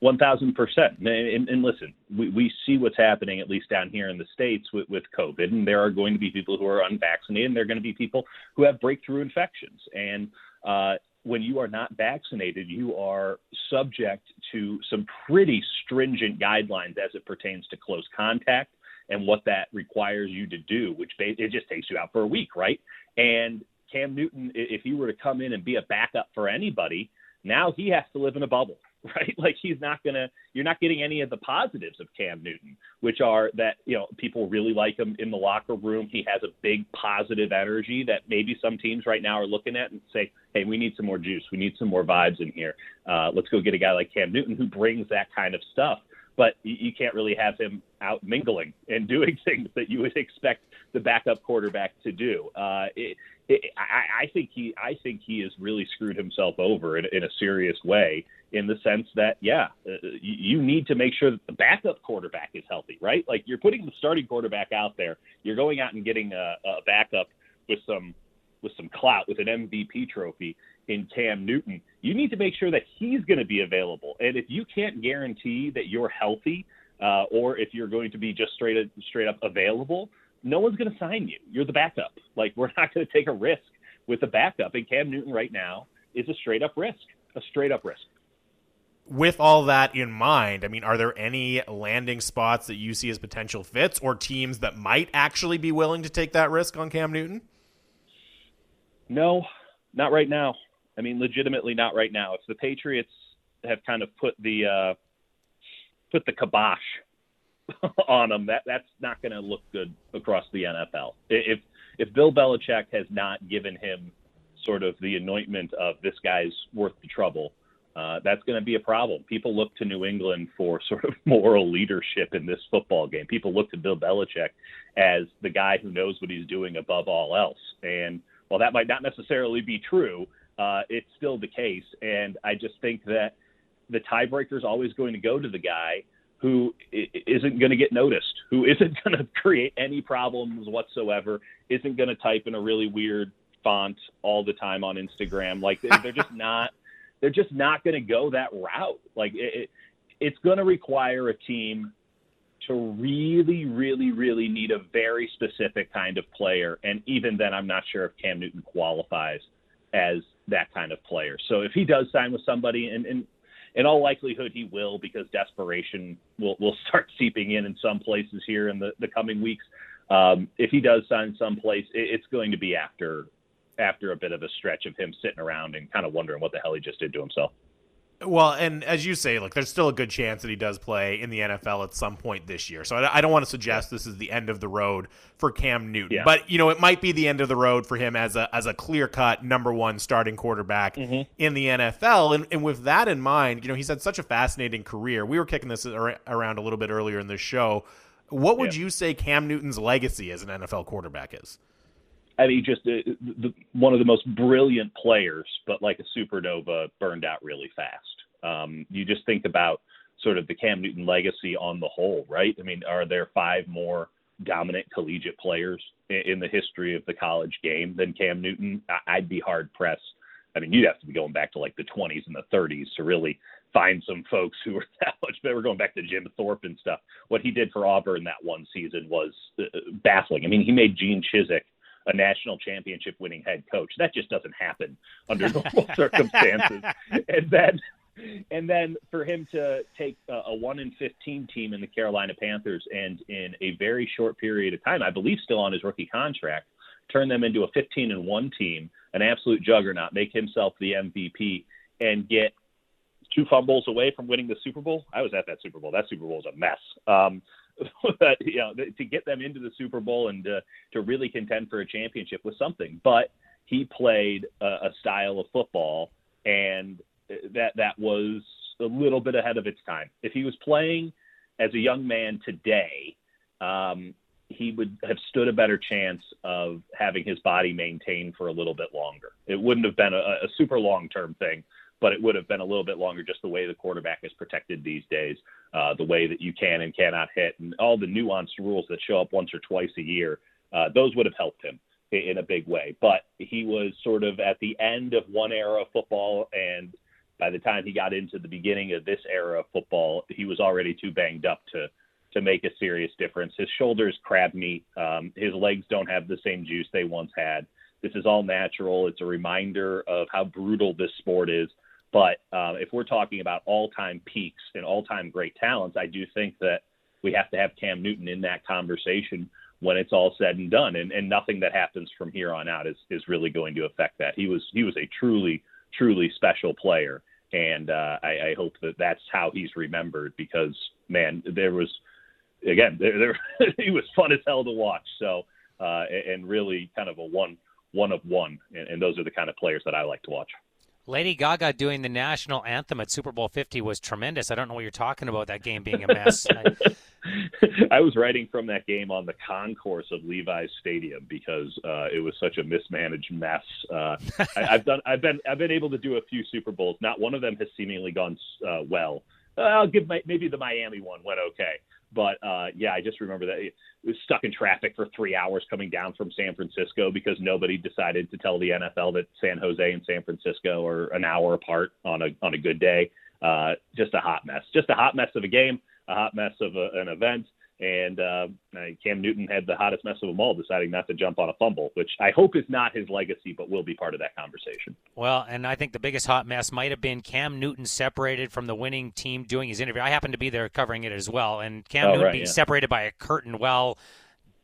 One thousand percent. And listen, we, we see what's happening at least down here in the states with, with COVID, and there are going to be people who are unvaccinated, and there are going to be people who have breakthrough infections. And uh, when you are not vaccinated, you are subject to some pretty stringent guidelines as it pertains to close contact and what that requires you to do, which it just takes you out for a week, right? And Cam Newton, if he were to come in and be a backup for anybody, now he has to live in a bubble right? Like he's not gonna, you're not getting any of the positives of Cam Newton, which are that you know people really like him in the locker room. He has a big positive energy that maybe some teams right now are looking at and say, hey, we need some more juice, we need some more vibes in here. Uh, let's go get a guy like Cam Newton who brings that kind of stuff. But you can't really have him out mingling and doing things that you would expect the backup quarterback to do. Uh, it, it, I, I think he, I think he has really screwed himself over in, in a serious way in the sense that, yeah, uh, you, you need to make sure that the backup quarterback is healthy, right? Like you're putting the starting quarterback out there, you're going out and getting a, a backup with some with some clout, with an MVP trophy in Cam Newton. You need to make sure that he's going to be available, and if you can't guarantee that you're healthy, uh, or if you're going to be just straight up, straight up available, no one's going to sign you. You're the backup. Like we're not going to take a risk with the backup, and Cam Newton right now is a straight up risk, a straight up risk with all that in mind, I mean, are there any landing spots that you see as potential fits or teams that might actually be willing to take that risk on Cam Newton? No, not right now. I mean, legitimately not right now. If the Patriots have kind of put the uh, put the kibosh on them, that that's not going to look good across the NFL. If if Bill Belichick has not given him sort of the anointment of this guy's worth the trouble, uh, that's going to be a problem. People look to New England for sort of moral leadership in this football game. People look to Bill Belichick as the guy who knows what he's doing above all else. And while that might not necessarily be true, uh, it's still the case. And I just think that the tiebreaker is always going to go to the guy who isn't going to get noticed, who isn't going to create any problems whatsoever, isn't going to type in a really weird font all the time on Instagram. Like they're just not they're just not going to go that route. Like it, it it's going to require a team to really, really, really need a very specific kind of player. And even then, I'm not sure if Cam Newton qualifies as that kind of player. So if he does sign with somebody, and, and in all likelihood he will, because desperation will will start seeping in in some places here in the the coming weeks. Um, if he does sign someplace, it, it's going to be after after a bit of a stretch of him sitting around and kind of wondering what the hell he just did to himself. Well, and as you say, look, there's still a good chance that he does play in the NFL at some point this year. So I, I don't want to suggest this is the end of the road for Cam Newton, Yeah. but you know it might be the end of the road for him as a as a clear cut number one starting quarterback Mm-hmm. in the NFL. And, and with that in mind, you know he's had such a fascinating career. We were kicking this ar- around a little bit earlier in this show. What would Yeah. you say Cam Newton's legacy as an NFL quarterback is? I mean, just uh, the, one of the most brilliant players, but like a supernova, burned out really fast. Um, you just think about sort of the Cam Newton legacy on the whole, right? I mean, are there five more dominant collegiate players in, the history of the college game than Cam Newton? I, I'd be hard pressed. I mean, you'd have to be going back to like the 20s and the 30s to really find some folks who were that much better. Going back to Jim Thorpe and stuff. What he did for Auburn that one season was uh, baffling. I mean, he made Gene Chizik a national championship winning head coach. That just doesn't happen under normal circumstances. And then and then for him to take a, a 1 in 15 team in the Carolina Panthers and in a very short period of time, I believe still on his rookie contract, turn them into a 15 and 1 team, an absolute juggernaut, make himself the MVP and get two fumbles away from winning the Super Bowl. I was at that Super Bowl. That Super Bowl was a mess. Um, but you know, to get them into the Super Bowl and to, to really contend for a championship was something. But he played a, a style of football, and that that was a little bit ahead of its time. If he was playing as a young man today, um, he would have stood a better chance of having his body maintained for a little bit longer. It wouldn't have been a, a super long term thing, but it would have been a little bit longer just the way the quarterback is protected these days, uh, the way that you can and cannot hit, and all the nuanced rules that show up once or twice a year. Uh, those would have helped him in a big way. But he was sort of at the end of one era of football, and by the time he got into the beginning of this era of football, he was already too banged up to to make a serious difference. His shoulders crab meat. Um, his legs don't have the same juice they once had. This is all natural. It's a reminder of how brutal this sport is. But uh, if we're talking about all-time peaks and all-time great talents, I do think that we have to have Cam Newton in that conversation when it's all said and done. And, and nothing that happens from here on out is, is really going to affect that. He was he was a truly truly special player, and uh, I, I hope that that's how he's remembered because man, there was again there, there he was fun as hell to watch. So uh, and really kind of a one one of one, and, and those are the kind of players that I like to watch. Lady Gaga doing the national anthem at Super Bowl 50 was tremendous. I don't know what you're talking about, that game being a mess. I- I was writing from that game on the concourse of Levi's Stadium because uh, it was such a mismanaged mess. Uh, I, I've done, I've been, I've been able to do a few Super Bowls. Not one of them has seemingly gone uh, well. Uh, I'll give my, maybe the Miami one went okay, but uh, yeah, I just remember that it was stuck in traffic for three hours coming down from San Francisco because nobody decided to tell the NFL that San Jose and San Francisco are an hour apart on a on a good day. Uh, just a hot mess. Just a hot mess of a game a hot mess of a, an event. And uh, Cam Newton had the hottest mess of them all, deciding not to jump on a fumble, which I hope is not his legacy, but will be part of that conversation. Well, and I think the biggest hot mess might have been Cam Newton separated from the winning team doing his interview. I happened to be there covering it as well, and Cam Oh, Newton right, being yeah. separated by a curtain while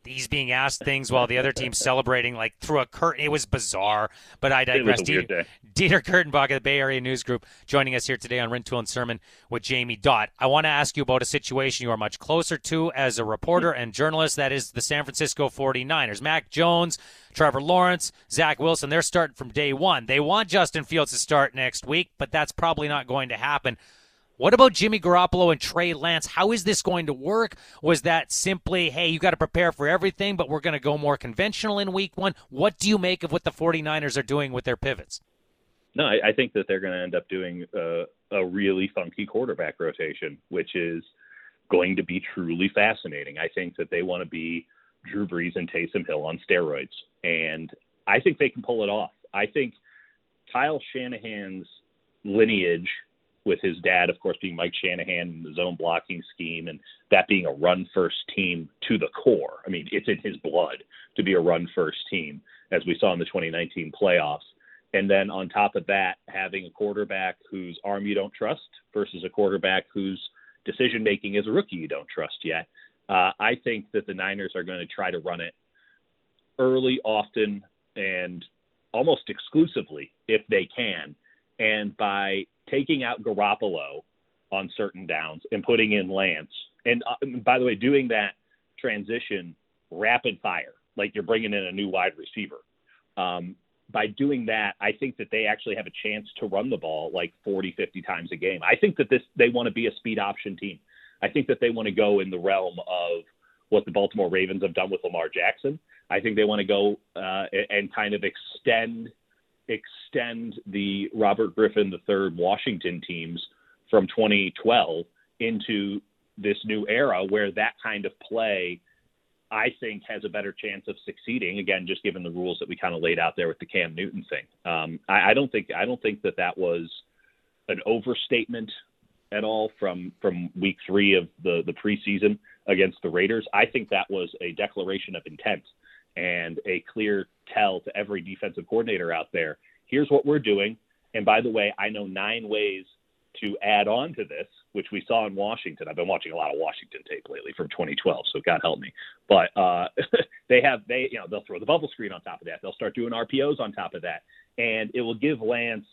he's being asked things while the other team's celebrating like through a curtain. It was bizarre, but I digress. was a weird Dieter. Dieter Kurtenbach of the Bay Area News Group joining us here today on Rintoul and Sermon with Jamie Dodd. I want to ask you about a situation you are much closer to as a reporter and journalist. That is the San Francisco 49ers. Mac Jones, Trevor Lawrence, Zach Wilson, they're starting from day one. They want Justin Fields to start next week, but that's probably not going to happen. What about Jimmy Garoppolo and Trey Lance? How is this going to work? Was that simply, hey, you got to prepare for everything, but we're going to go more conventional in week one? What do you make of what the 49ers are doing with their pivots? No, I, I think that they're going to end up doing uh, a really funky quarterback rotation, which is going to be truly fascinating. I think that they want to be Drew Brees and Taysom Hill on steroids, and I think they can pull it off. I think Kyle Shanahan's lineage with his dad, of course, being Mike Shanahan and the zone blocking scheme, and that being a run first team to the core. I mean, it's in his blood to be a run first team, as we saw in the 2019 playoffs. And then on top of that, having a quarterback whose arm you don't trust versus a quarterback whose decision making as a rookie you don't trust yet. Uh, I think that the Niners are going to try to run it early, often, and almost exclusively if they can And by taking out Garoppolo on certain downs and putting in Lance, and uh, by the way, doing that transition rapid fire, like you're bringing in a new wide receiver. Um, by doing that, I think that they actually have a chance to run the ball like 40, 50 times a game. I think that this they want to be a speed option team. I think that they want to go in the realm of what the Baltimore Ravens have done with Lamar Jackson. I think they want to go uh, and kind of extend extend the Robert Griffin III Washington teams from 2012 into this new era where that kind of play I think has a better chance of succeeding. Again, just given the rules that we kind of laid out there with the Cam Newton thing. Um, I, I don't think I don't think that that was an overstatement at all from from week three of the the preseason against the Raiders. I think that was a declaration of intent and a clear tell to every defensive coordinator out there. Here's what we're doing. And by the way, I know nine ways to add on to this, which we saw in Washington. I've been watching a lot of Washington tape lately from 2012, so God help me. But uh, they have they you know they'll throw the bubble screen on top of that. They'll start doing RPOs on top of that, and it will give Lance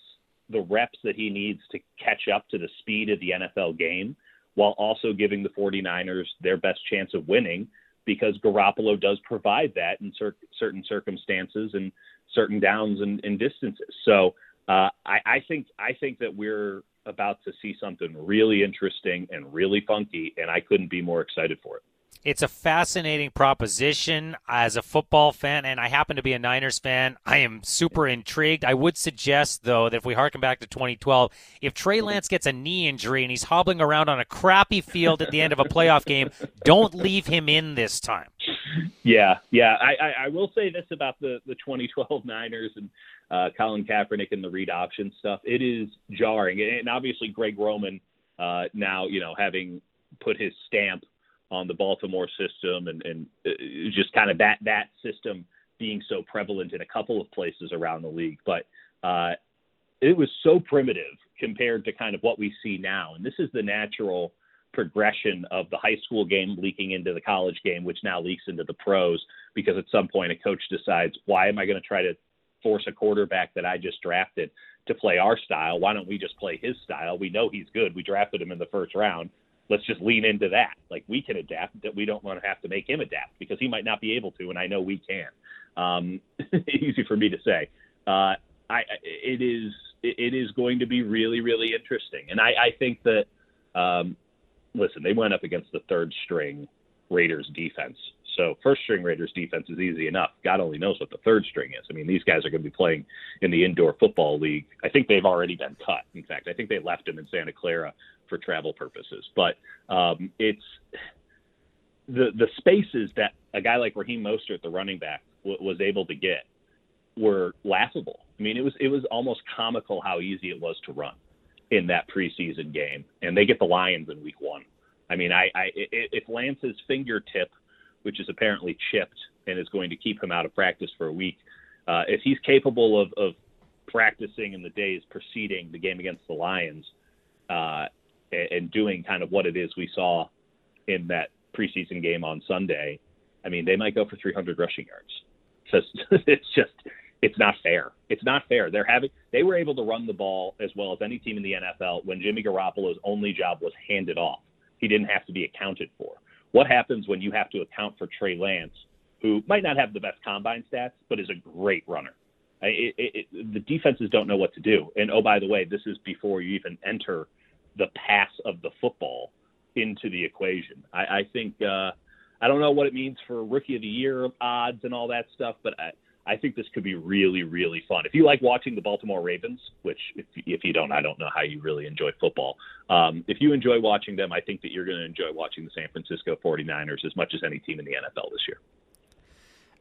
the reps that he needs to catch up to the speed of the NFL game, while also giving the 49ers their best chance of winning because Garoppolo does provide that in cer- certain circumstances and certain downs and, and distances. So uh, I, I think I think that we're about to see something really interesting and really funky, and I couldn't be more excited for it. It's a fascinating proposition as a football fan, and I happen to be a Niners fan. I am super intrigued. I would suggest, though, that if we harken back to 2012, if Trey Lance gets a knee injury and he's hobbling around on a crappy field at the end of a playoff game, don't leave him in this time. Yeah, yeah. I, I, I will say this about the, the 2012 Niners and uh, Colin Kaepernick and the read option stuff. It is jarring, and obviously Greg Roman uh, now, you know, having put his stamp on the Baltimore system and, and uh, just kind of that that system being so prevalent in a couple of places around the league. But uh, it was so primitive compared to kind of what we see now. And this is the natural progression of the high school game leaking into the college game, which now leaks into the pros because at some point a coach decides, why am I going to try to force a quarterback that I just drafted to play our style? Why don't we just play his style? We know he's good. We drafted him in the first round let's just lean into that. Like we can adapt, that we don't want to have to make him adapt because he might not be able to, and I know we can. Um, easy for me to say. Uh, I it is it is going to be really really interesting, and I, I think that um, listen, they went up against the third string Raiders defense. So first string Raiders defense is easy enough. God only knows what the third string is. I mean, these guys are going to be playing in the indoor football league. I think they've already been cut. In fact, I think they left them in Santa Clara for travel purposes. But um, it's the the spaces that a guy like Raheem Mostert, the running back, w- was able to get were laughable. I mean, it was it was almost comical how easy it was to run in that preseason game, and they get the Lions in Week One. I mean, I, I if Lance's fingertip, which is apparently chipped and is going to keep him out of practice for a week, uh, if he's capable of, of practicing in the days preceding the game against the Lions, uh, and doing kind of what it is we saw in that preseason game on Sunday, I mean, they might go for 300 rushing yards. So it's just, it's not fair. It's not fair. They're having, they were able to run the ball as well as any team in the NFL when Jimmy Garoppolo's only job was handed off. He didn't have to be accounted for. What happens when you have to account for Trey Lance, who might not have the best combine stats, but is a great runner? It, it, it, the defenses don't know what to do. And oh, by the way, this is before you even enter the pass of the football into the equation. I, I think uh, I don't know what it means for rookie of the year odds and all that stuff, but I, I think this could be really, really fun. If you like watching the Baltimore Ravens, which if, if you don't, I don't know how you really enjoy football. Um, if you enjoy watching them, I think that you're going to enjoy watching the San Francisco 49ers as much as any team in the NFL this year.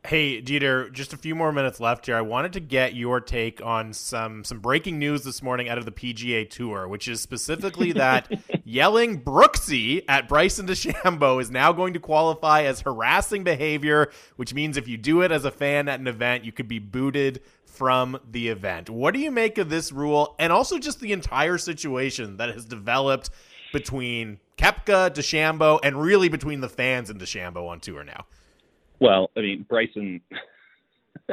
Hey, Dieter, just a few more minutes left here. I wanted to get your take on some some breaking news this morning out of the PGA Tour, which is specifically that yelling Brooksy at Bryson DeChambeau is now going to qualify as harassing behavior, which means if you do it as a fan at an event, you could be booted from the event. What do you make of this rule and also just the entire situation that has developed between Koepka, DeChambeau, and really between the fans and DeChambeau on tour now? Well, I mean, Bryson.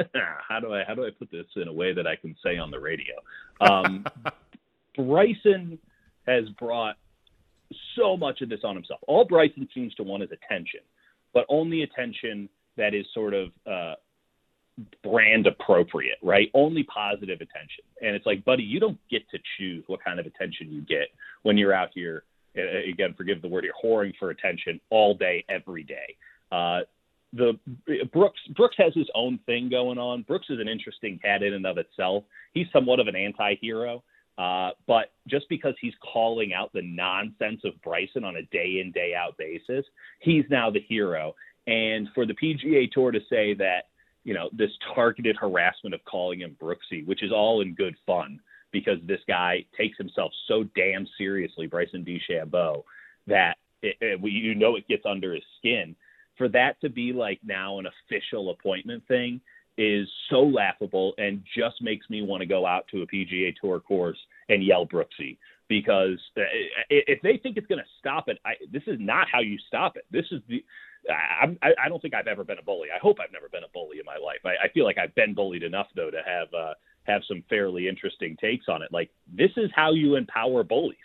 how do I how do I put this in a way that I can say on the radio? Um, Bryson has brought so much of this on himself. All Bryson seems to want is attention, but only attention that is sort of uh, brand appropriate, right? Only positive attention. And it's like, buddy, you don't get to choose what kind of attention you get when you're out here. Again, forgive the word here, whoring for attention all day, every day. Uh, the Brooks Brooks has his own thing going on. Brooks is an interesting cat in and of itself. He's somewhat of an anti-hero. Uh, but just because he's calling out the nonsense of Bryson on a day in, day out basis, he's now the hero. And for the PGA Tour to say that, you know, this targeted harassment of calling him Brooksy, which is all in good fun because this guy takes himself so damn seriously, Bryson DeChambeau, that it, it, you know it gets under his skin. For that to be like now an official appointment thing is so laughable and just makes me want to go out to a PGA Tour course and yell Brooksy because uh, if they think it's going to stop it, I, this is not how you stop it. This is the I, I don't think I've ever been a bully. I hope I've never been a bully in my life. I, I feel like I've been bullied enough though to have uh, have some fairly interesting takes on it. Like this is how you empower bullies.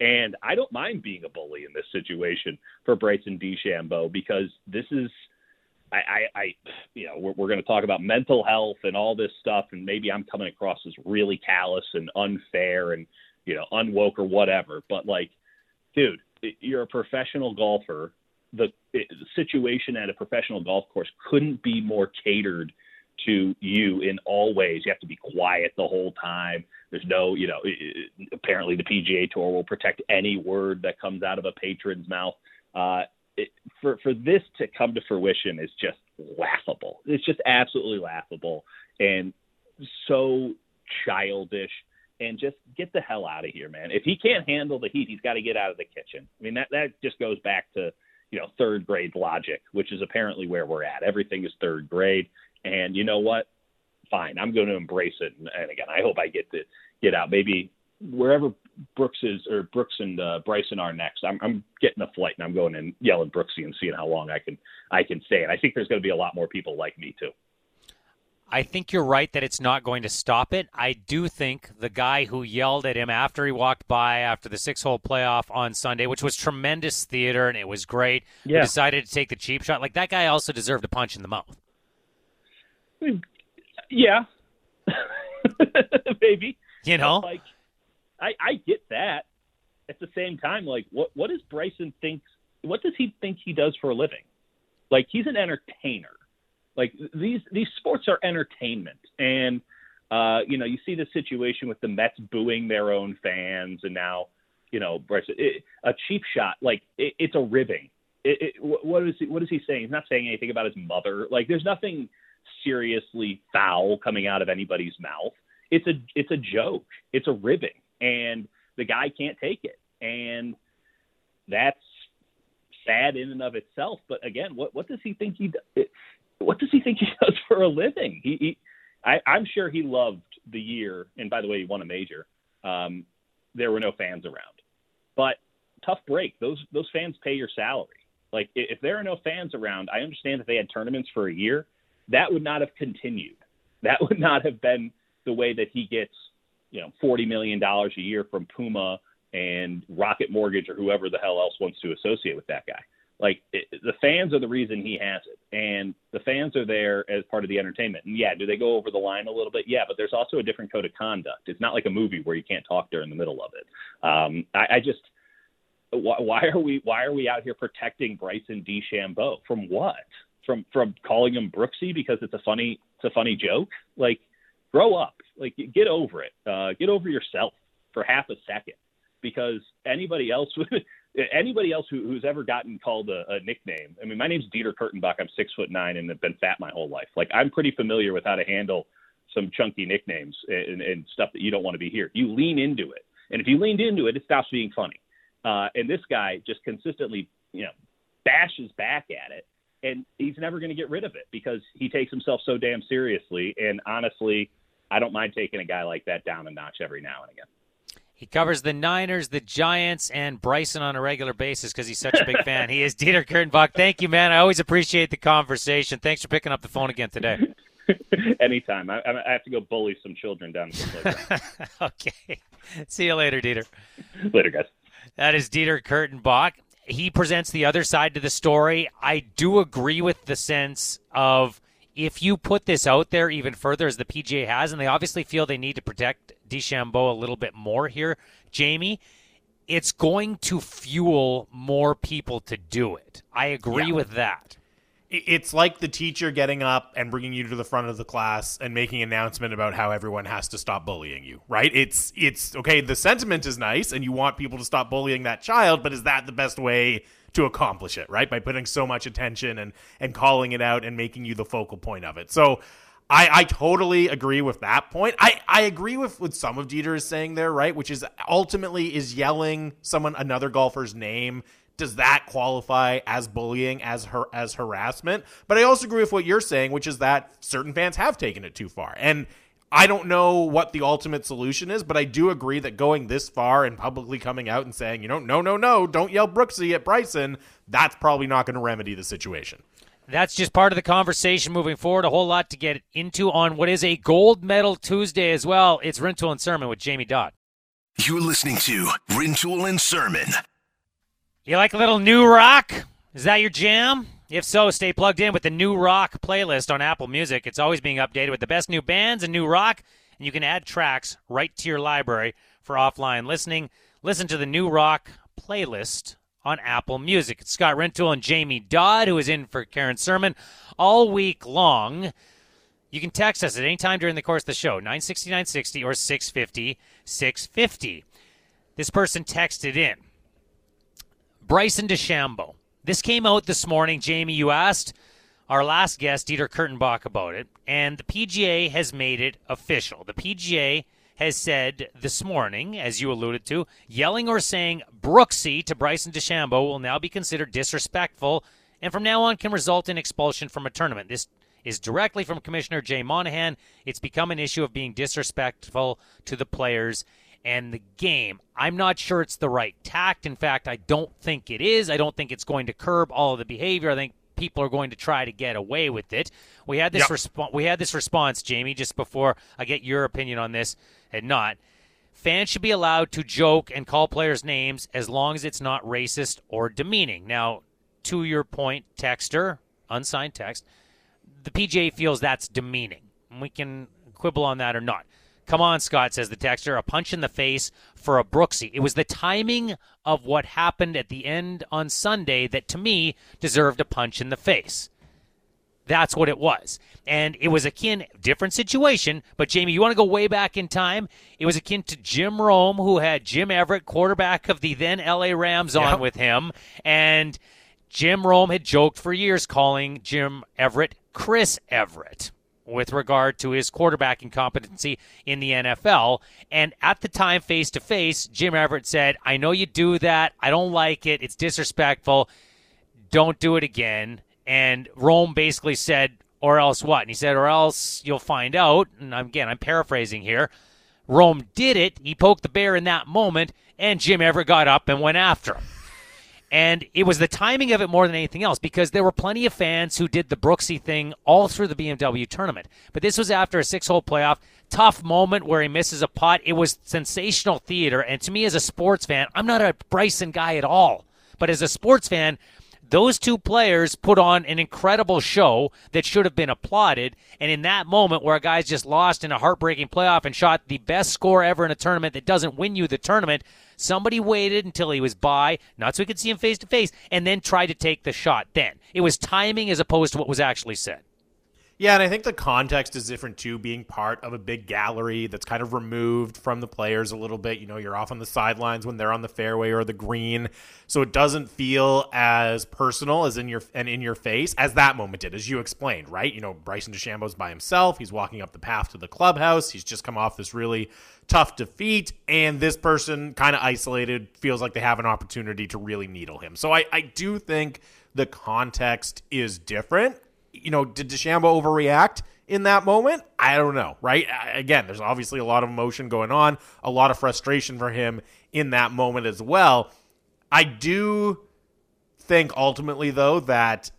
And I don't mind being a bully in this situation for Bryson DeChambeau because this is I, I, I you know, we're, we're going to talk about mental health and all this stuff, and maybe I'm coming across as really callous and unfair and you know unwoke or whatever. But like, dude, you're a professional golfer. The, the situation at a professional golf course couldn't be more catered to you in all ways. You have to be quiet the whole time. There's no, you know, apparently the PGA Tour will protect any word that comes out of a patron's mouth. Uh, it, for for this to come to fruition is just laughable. It's just absolutely laughable and so childish. And just get the hell out of here, man. If he can't handle the heat, he's got to get out of the kitchen. I mean, that that just goes back to you know third grade logic, which is apparently where we're at. Everything is third grade, and you know what? Fine, I'm going to embrace it. And, and again, I hope I get to get out. Maybe wherever Brooks is or Brooks and uh, Bryson are next, I'm, I'm getting a flight and I'm going and yelling Brooksy and seeing how long I can I can stay. And I think there's going to be a lot more people like me too. I think you're right that it's not going to stop it. I do think the guy who yelled at him after he walked by after the six hole playoff on Sunday, which was tremendous theater and it was great, yeah. decided to take the cheap shot. Like that guy also deserved a punch in the mouth. Yeah. Maybe. You know? Like I, I get that. At the same time, like what what does Bryson think? What does he think he does for a living? Like he's an entertainer. Like these these sports are entertainment, and uh, you know you see the situation with the Mets booing their own fans, and now you know Bryson it, a cheap shot. Like it, it's a ribbing. It, it, what is he, what is he saying? He's not saying anything about his mother. Like there's nothing seriously foul coming out of anybody's mouth. It's a it's a joke. It's a ribbing and the guy can't take it. And that's sad in and of itself. But again, what what does he think he what does he think he does for a living? He, he I, I'm sure he loved the year. And by the way, he won a major. Um, there were no fans around, but tough break. Those those fans pay your salary. Like if there are no fans around, I understand that they had tournaments for a year. That would not have continued. That would not have been the way that he gets you know forty million dollars a year from Puma and Rocket Mortgage or whoever the hell else wants to associate with that guy. Like it, the fans are the reason he has it, and the fans are there as part of the entertainment. And yeah, do they go over the line a little bit? Yeah, but there's also a different code of conduct. It's not like a movie where you can't talk during the middle of it. Um, I, I just why, why are we why are we out here protecting Bryson DeChambeau from what? From from calling him Brooksy because it's a funny it's a funny joke? Like grow up. Like get over it. Uh, get over yourself for half a second, because anybody else, would. anybody else who, who's ever gotten called a, a nickname. I mean, my name's Dieter Kurtenbach. I'm six foot nine and have been fat my whole life. Like I'm pretty familiar with how to handle some chunky nicknames and, and stuff that you don't want to be here. You lean into it, and if you leaned into it, it stops being funny. Uh, and this guy just consistently, you know, bashes back at it and he's never going to get rid of it because he takes himself so damn seriously. And honestly, I don't mind taking a guy like that down a notch every now and again. He covers the Niners, the Giants, and Bryson on a regular basis because he's such a big fan. He is Dieter Kurtenbach. Thank you, man. I always appreciate the conversation. Thanks for picking up the phone again today. Anytime. I, I have to go bully some children down the okay. See you later, Dieter. Later, guys. That is Dieter Kurtenbach. He presents the other side to the story. I do agree with the sense of if you put this out there even further, as the PGA has, and they obviously feel they need to protect DeChambeau a little bit more here, Jamie, it's going to fuel more people to do it. I agree Yeah. with that. It's like the teacher getting up and bringing you to the front of the class and making an announcement about how everyone has to stop bullying you right it's it's okay the sentiment is nice and you want people to stop bullying that child but is that the best way to accomplish it right by putting so much attention and and calling it out and making you the focal point of it so I, I totally agree with that point. I, I agree with what some of Dieter is saying there, right? Which is ultimately is yelling someone another golfer's name does that qualify as bullying as her as harassment but i also agree with what you're saying which is that certain fans have taken it too far and i don't know what the ultimate solution is but i do agree that going this far and publicly coming out and saying you know no no no don't yell brooksy at bryson that's probably not going to remedy the situation That's just part of the conversation moving forward. A whole lot to get into on what is a gold medal Tuesday as well. It's Rintoul and Sermon with Jamie Dodd. You're listening to Rintoul and Sermon. You like a little new rock? Is that your jam? If so, stay plugged in with the new rock playlist on Apple Music. It's always being updated with the best new bands and new rock, and you can add tracks right to your library for offline listening. Listen to the new rock playlist on Apple Music. It's Scott Rintoul and Jamie Dodd, who is in for Karen Sermon all week long. You can text us at any time during the course of the show, 960 960 or 650 650. This person texted in. Bryson DeChambeau. This came out this morning. Jamie, you asked our last guest, Dieter Kurtenbach, about it, and the PGA has made it official. The PGA has said this morning, as you alluded to, yelling or saying Brooksy to Bryson DeChambeau will now be considered disrespectful and from now on can result in expulsion from a tournament. This is directly from Commissioner Jay Monahan. It's become an issue of being disrespectful to the players and the game. I'm not sure it's the right tact. In fact, I don't think it is. I don't think it's going to curb all of the behavior. I think people are going to try to get away with it. We had this Yep. response. We had this response, Jamie. Just before I get your opinion on this, and not fans should be allowed to joke and call players names as long as it's not racist or demeaning. Now, to your point, texter, unsigned text, the PGA feels that's demeaning. We can quibble on that or not. Come on, Scott, says the texter. A punch in the face for a Brooksy. It was the timing of what happened at the end on Sunday that, to me, deserved a punch in the face. That's what it was. And it was akin, different situation, but Jamie, you want to go way back in time? It was akin to Jim Rome, who had Jim Everett, quarterback of the then LA Rams, on Yep. with him. And Jim Rome had joked for years calling Jim Everett Chris Everett with regard to his quarterbacking competency in the NFL. And at the time, face to face, Jim Everett said, I know you do that. I don't like it. It's disrespectful. Don't do it again. And Rome basically said, or else what? And he said, or else you'll find out. And again, I'm paraphrasing here. Rome did it. He poked the bear in that moment, and Jim Everett got up and went after him. And it was the timing of it more than anything else because there were plenty of fans who did the Brooksy thing all through the BMW tournament. But this was after a six hole playoff. Tough moment where he misses a putt. It was sensational theater. And to me, as a sports fan, I'm not a Bryson guy at all. But as a sports fan, those two players put on an incredible show that should have been applauded. And in that moment where a guy's just lost in a heartbreaking playoff and shot the best score ever in a tournament that doesn't win you the tournament, somebody waited until he was by, not so he could see him face to face, and then tried to take the shot then. It was timing as opposed to what was actually said. Yeah, and I think the context is different too, being part of a big gallery that's kind of removed from the players a little bit. You know, you're off on the sidelines when they're on the fairway or the green, so it doesn't feel as personal as in your and in your face as that moment did, as you explained, right? You know, Bryson DeChambeau's by himself. He's walking up the path to the clubhouse. He's just come off this really tough defeat, and this person kind of isolated feels like they have an opportunity to really needle him. So I, I do think the context is different you know, did DeChambeau overreact in that moment? I don't know, right? Again, there's obviously a lot of emotion going on, a lot of frustration for him in that moment as well. I do think ultimately, though, that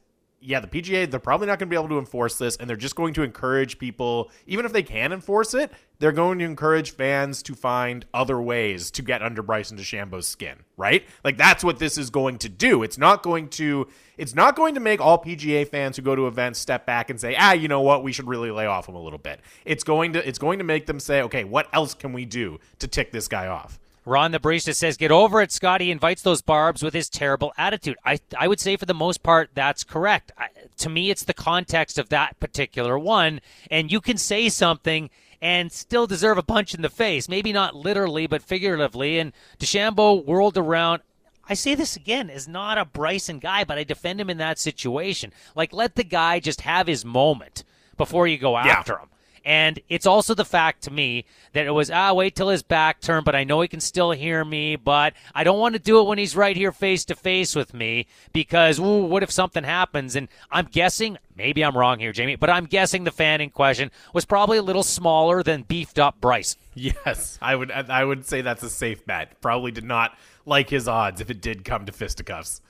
yeah, the PGA, they're probably not going to be able to enforce this, and they're just going to encourage people, even if they can enforce it, they're going to encourage fans to find other ways to get under Bryson DeChambeau's skin, right? Like that's what this is going to do. It's not going to it's not going to make all PGA fans who go to events step back and say, "Ah, you know what? We should really lay off him a little bit." It's going to it's going to make them say, "Okay, what else can we do to tick this guy off?" Ron the barista says, "Get over it, Scott." He invites those barbs with his terrible attitude. I I would say for the most part that's correct. I, to me, it's the context of that particular one, and you can say something and still deserve a punch in the face. Maybe not literally, but figuratively. And DeChambeau whirled around. I say this again is not a Bryson guy, but I defend him in that situation. Like, let the guy just have his moment before you go after him. And it's also the fact to me that it was, ah, wait till his back turn, but I know he can still hear me, but I don't want to do it when he's right here face to face with me because, ooh, what if something happens? And I'm guessing, maybe I'm wrong here, Jamie, but I'm guessing the fan in question was probably a little smaller than beefed up Bryce. Yes, I would I would say that's a safe bet. Probably did not like his odds if it did come to fisticuffs.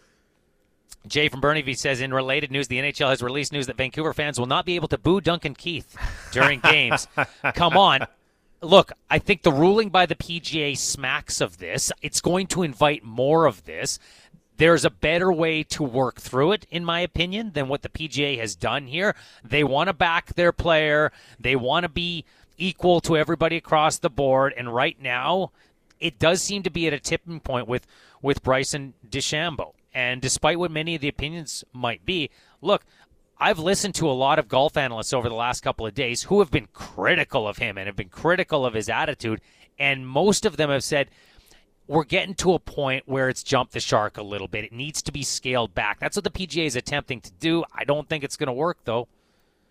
Jay from Burnaby says in related news, the NHL has released news that Vancouver fans will not be able to boo Duncan Keith during games. Come on. Look, I think the ruling by the PGA smacks of this. It's going to invite more of this. There's a better way to work through it, in my opinion, than what the PGA has done here. They want to back their player, they want to be equal to everybody across the board. And right now, it does seem to be at a tipping point with, with Bryson DeChambeau. And despite what many of the opinions might be, look, I've listened to a lot of golf analysts over the last couple of days who have been critical of him and have been critical of his attitude. And most of them have said, we're getting to a point where it's jumped the shark a little bit. It needs to be scaled back. That's what the PGA is attempting to do. I don't think it's going to work, though.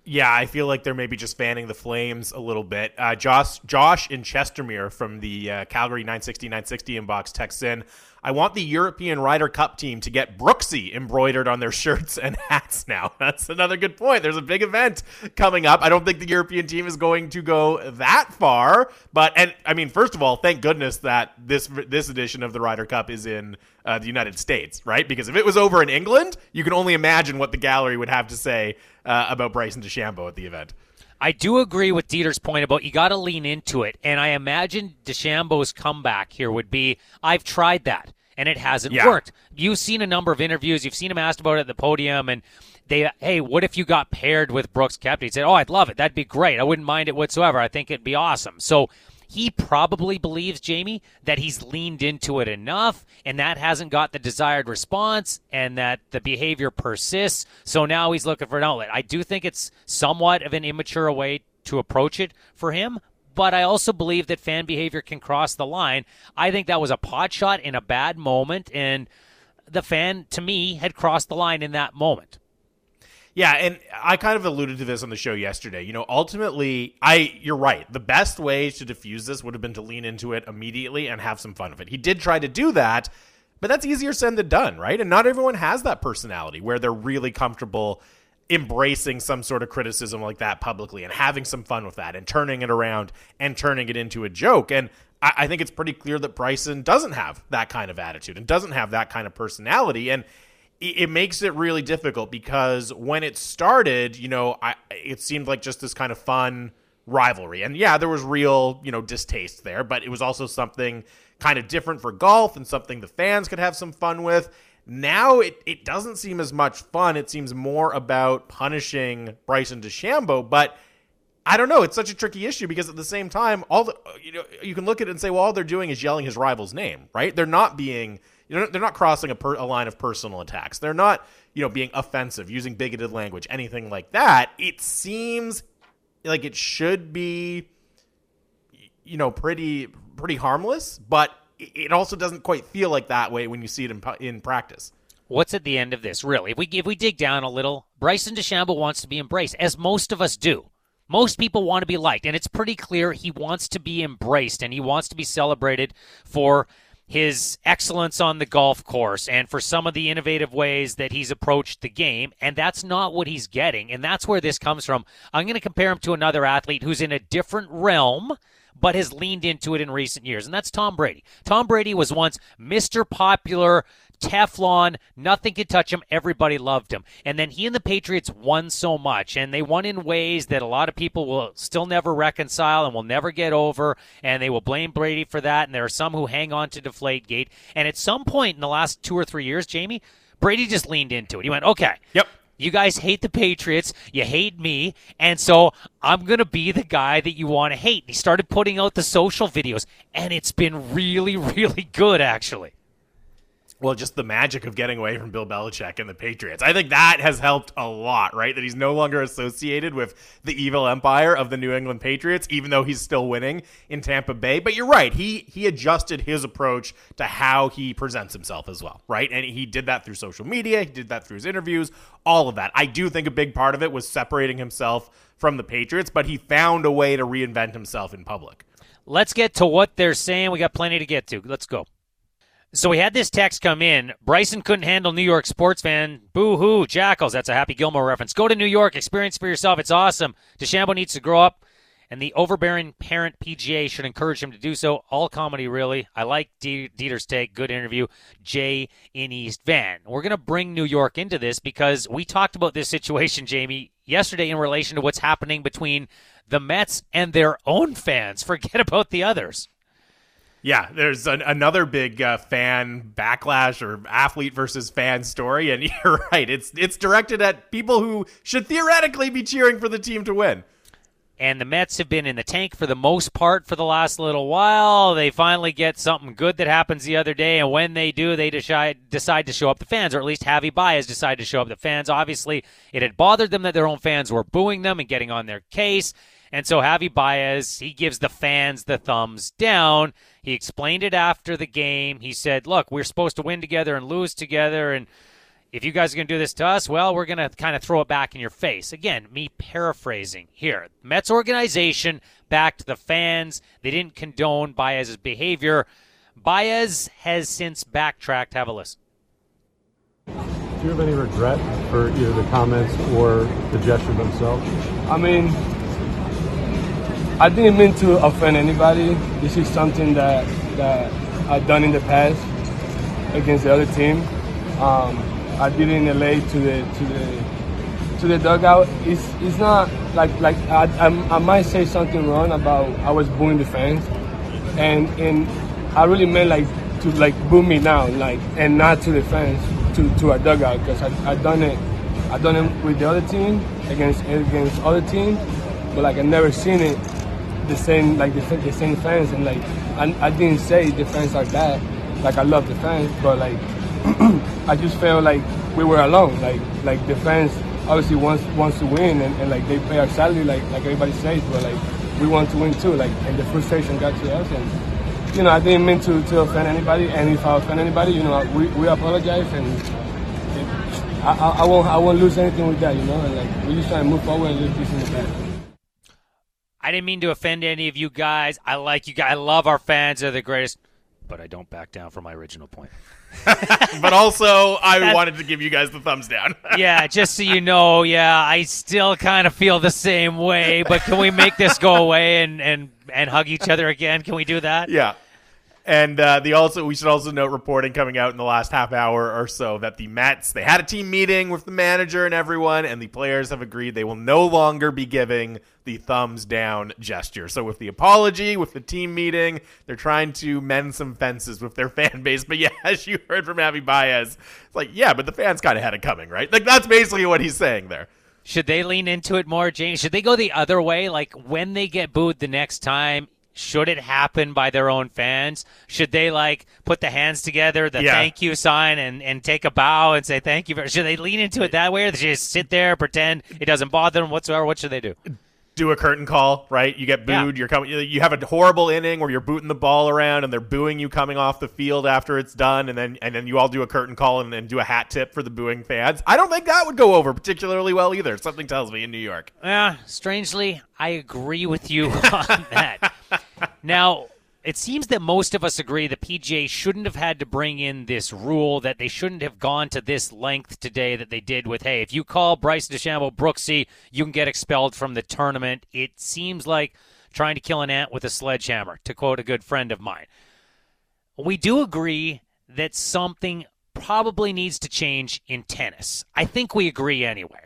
Yeah, I feel like they're maybe just fanning the flames a little bit. Uh, Josh, Josh in Chestermere from the uh, Calgary 960 960 inbox texts in. I want the European Ryder Cup team to get Brooksy embroidered on their shirts and hats now. That's another good point. There's a big event coming up. I don't think the European team is going to go that far, but and I mean, first of all, thank goodness that this this edition of the Ryder Cup is in uh, the United States, right? Because if it was over in England, you can only imagine what the gallery would have to say uh, about Bryson DeChambeau at the event. I do agree with Dieter's point about you got to lean into it. And I imagine DeChambeau's comeback here would be I've tried that and it hasn't Yeah. worked. You've seen a number of interviews, you've seen him asked about it at the podium, and they, hey, what if you got paired with Brooks Koepka? He said, oh, I'd love it. That'd be great. I wouldn't mind it whatsoever. I think it'd be awesome. So he probably believes, Jamie, that he's leaned into it enough and that hasn't got the desired response and that the behavior persists. So now he's looking for an outlet. I do think it's somewhat of an immature way to approach it for him, but I also believe that fan behavior can cross the line. I think that was a pot shot in a bad moment, and the fan, to me, had crossed the line in that moment. Yeah, and I kind of alluded to this on the show yesterday. You know, ultimately, I you're right. The best way to diffuse this would have been to lean into it immediately and have some fun with it. He did try to do that, but that's easier said than done, right? And not everyone has that personality where they're really comfortable embracing some sort of criticism like that publicly and having some fun with that and turning it around and turning it into a joke. And I, I think it's pretty clear that Bryson doesn't have that kind of attitude and doesn't have that kind of personality. And it makes it really difficult because when it started, you know, I, it seemed like just this kind of fun rivalry. And yeah, there was real, you know, distaste there, but it was also something kind of different for golf and something the fans could have some fun with. Now it, it doesn't seem as much fun. It seems more about punishing Bryson DeChambeau, but I don't know. It's such a tricky issue because at the same time, all the you know you can look at it and say, well, all they're doing is yelling his rival's name, right? They're not being you know they're not crossing a, per, a line of personal attacks. They're not you know being offensive, using bigoted language, anything like that. It seems like it should be you know pretty pretty harmless, but it- also doesn't quite feel like that way when you see it in in practice. What's at the end of this, really? If we if we dig down a little, Bryson DeChambeau wants to be embraced, as most of us do. Most people want to be liked, and it's pretty clear he wants to be embraced and he wants to be celebrated for his excellence on the golf course and for some of the innovative ways that he's approached the game. And that's not what he's getting. And that's where this comes from. I'm going to compare him to another athlete who's in a different realm but has leaned into it in recent years, and that's Tom Brady. Tom Brady was once Mr. Popular, Teflon, nothing could touch him. Everybody loved him. And then he and the Patriots won so much, and they won in ways that a lot of people will still never reconcile and will never get over, and they will blame Brady for that. And there are some who hang on to Deflate Gate. And at some point in the last two or three years, Jamie, Brady just leaned into it. He went, okay. Yep. You guys hate the Patriots. You hate me. And so I'm going to be the guy that you want to hate. And he started putting out the social videos, and it's been really, really good, actually. Well, just the magic of getting away from Bill Belichick and the Patriots. I think that has helped a lot, right? That he's no longer associated with the evil empire of the New England Patriots, even though he's still winning in Tampa Bay. But you're right. He he adjusted his approach to how he presents himself as well, right? And he did that through social media, he did that through his interviews, all of that. I do think a big part of it was separating himself from the Patriots, but he found a way to reinvent himself in public. Let's get to what they're saying. We got plenty to get to. Let's go. So we had this text come in. Bryson couldn't handle New York sports fan. Boo hoo, Jackals. That's a Happy Gilmore reference. Go to New York, experience for yourself. It's awesome. DeChambeau needs to grow up, and the overbearing parent PGA should encourage him to do so. All comedy, really. I like Dieter's take. Good interview. Jay in East Van. We're going to bring New York into this because we talked about this situation, Jamie, yesterday in relation to what's happening between the Mets and their own fans. Forget about the others. Yeah, there's an, another big uh, fan backlash or athlete versus fan story, and you're right. It's it's directed at people who should theoretically be cheering for the team to win. And the Mets have been in the tank for the most part for the last little while. They finally get something good that happens the other day, and when they do, they decide decide to show up the fans, or at least Javi Baez decided to show up the fans. Obviously, it had bothered them that their own fans were booing them and getting on their case. And so Javi Baez, he gives the fans the thumbs down. He explained it after the game. He said, "Look, we're supposed to win together and lose together, and if you guys are going to do this to us, well, we're going to kind of throw it back in your face." Again, me paraphrasing here. Mets organization backed the fans. They didn't condone Baez's behavior. Baez has since backtracked. Have a listen. Do you have any regret for either the comments or the gesture themselves? I mean, I didn't mean to offend anybody. This is something that that I've done in the past against the other team. Um, I did it in LA to the to the to the dugout. It's it's not like like I, I, I might say something wrong about I was booing the fans, and and I really meant like to like boo me now, like and not to the fans to to a dugout because I I done it I done it with the other team against against other team, but like I never seen it the same like the, the same fans and like I, I didn't say the fans are bad. Like I love the fans but like I just felt like we were alone. Like like the fans obviously wants wants to win and, and like they pay our salary like like everybody says but like we want to win too. Like and the frustration got to us and you know I didn't mean to, to offend anybody and if I offend anybody you know we, we apologize and I, I, won't I won't lose anything with that you know and like we just try to move forward and leave this in the past. I didn't mean to offend any of you guys. I like you guys. I love our fans. They're the greatest. But I don't back down from my original point. but also, I wanted to give you guys the thumbs down. yeah, just so you know, yeah, I still kind of feel the same way. But can we make this go away and, and, and hug each other again? Can we do that? Yeah. And uh, the also we should also note reporting coming out in the last half hour or so that the Mets they had a team meeting with the manager and everyone, and the players have agreed they will no longer be giving the thumbs down gesture. So with the apology, with the team meeting, they're trying to mend some fences with their fan base. But yeah, as you heard from Javi Baez, it's like yeah, but the fans kind of had it coming, right? Like that's basically what he's saying there. Should they lean into it more, James? Should they go the other way? Like when they get booed the next time, should it happen by their own fans? Should they like put the hands together, the yeah. thank you sign, and, and take a bow and say thank you? For, should they lean into it that way, or should they just sit there pretend it doesn't bother them whatsoever? What should they do? Do a curtain call, right? You get booed. Yeah. You're coming. You have a horrible inning where you're booting the ball around, and they're booing you coming off the field after it's done, and then and then you all do a curtain call and, and do a hat tip for the booing fans. I don't think that would go over particularly well either. Something tells me in New York. Yeah, strangely, I agree with you on that. now, it seems that most of us agree the PGA shouldn't have had to bring in this rule that they shouldn't have gone to this length today that they did with hey, if you call Bryce DeChambeau Brooksy, you can get expelled from the tournament. It seems like trying to kill an ant with a sledgehammer, to quote a good friend of mine. We do agree that something probably needs to change in tennis. I think we agree anyway.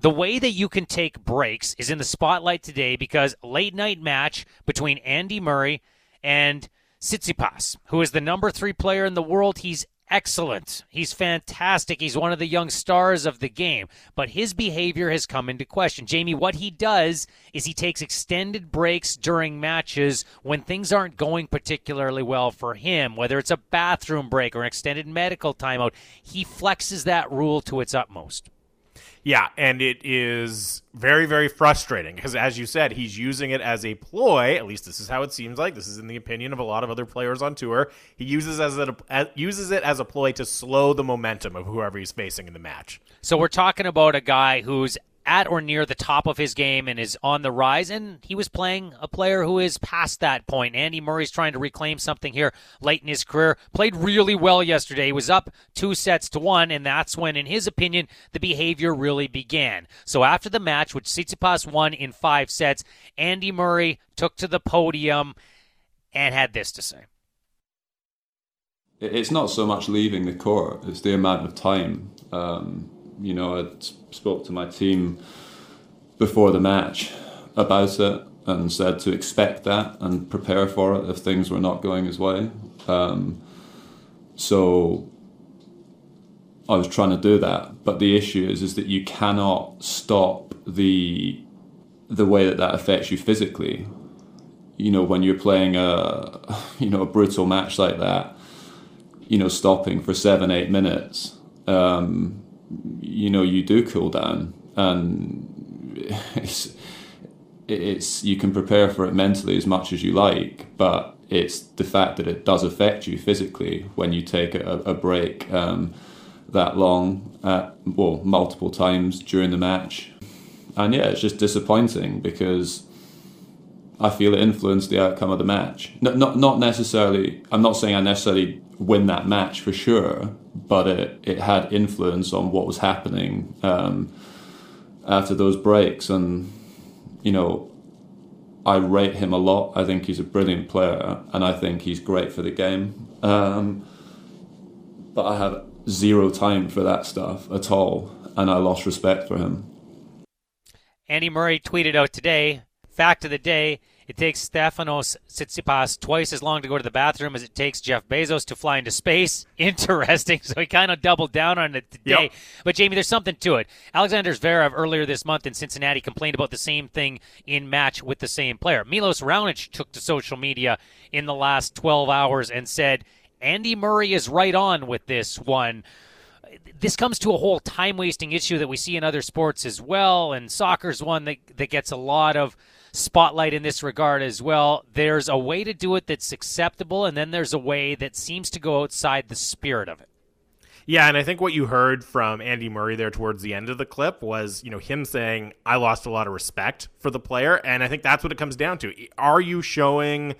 The way that you can take breaks is in the spotlight today because late night match between Andy Murray and Tsitsipas, who is the number three player in the world. He's excellent. He's fantastic. He's one of the young stars of the game. But his behavior has come into question. Jamie, what he does is he takes extended breaks during matches when things aren't going particularly well for him, whether it's a bathroom break or an extended medical timeout. He flexes that rule to its utmost. Yeah, and it is very, very frustrating because, as you said, he's using it as a ploy. At least this is how it seems like. This is in the opinion of a lot of other players on tour. He uses as a, uses it as a ploy to slow the momentum of whoever he's facing in the match. So we're talking about a guy who's at or near the top of his game and is on the rise. And he was playing a player who is past that point. Andy Murray's trying to reclaim something here late in his career. Played really well yesterday. He was up two sets to one, and that's when, in his opinion, the behavior really began. So after the match, which Tsitsipas won in five sets, Andy Murray took to the podium and had this to say. It's not so much leaving the court; it's the amount of time. Um, you know, I spoke to my team before the match about it and said to expect that and prepare for it if things were not going his way. Um, so I was trying to do that, but the issue is is that you cannot stop the the way that that affects you physically. You know, when you're playing a you know a brutal match like that, you know, stopping for seven eight minutes. Um, you know you do cool down and it's it's you can prepare for it mentally as much as you like but it's the fact that it does affect you physically when you take a, a break um, that long at well multiple times during the match and yeah it's just disappointing because I feel it influenced the outcome of the match. Not, not, not necessarily. I'm not saying I necessarily win that match for sure, but it, it had influence on what was happening um, after those breaks. And, you know, I rate him a lot. I think he's a brilliant player and I think he's great for the game. Um, but I have zero time for that stuff at all, and I lost respect for him. Andy Murray tweeted out today fact of the day it takes Stefanos Tsitsipas twice as long to go to the bathroom as it takes Jeff Bezos to fly into space. Interesting. So he kind of doubled down on it today. Yep. But Jamie, there's something to it. Alexander Zverev earlier this month in Cincinnati complained about the same thing in match with the same player. Milos Raonic took to social media in the last 12 hours and said Andy Murray is right on with this one this comes to a whole time wasting issue that we see in other sports as well, and soccer's one that that gets a lot of spotlight in this regard as well. There's a way to do it that's acceptable, and then there's a way that seems to go outside the spirit of it. Yeah, and I think what you heard from Andy Murray there towards the end of the clip was, you know, him saying, I lost a lot of respect for the player. And I think that's what it comes down to. Are you showing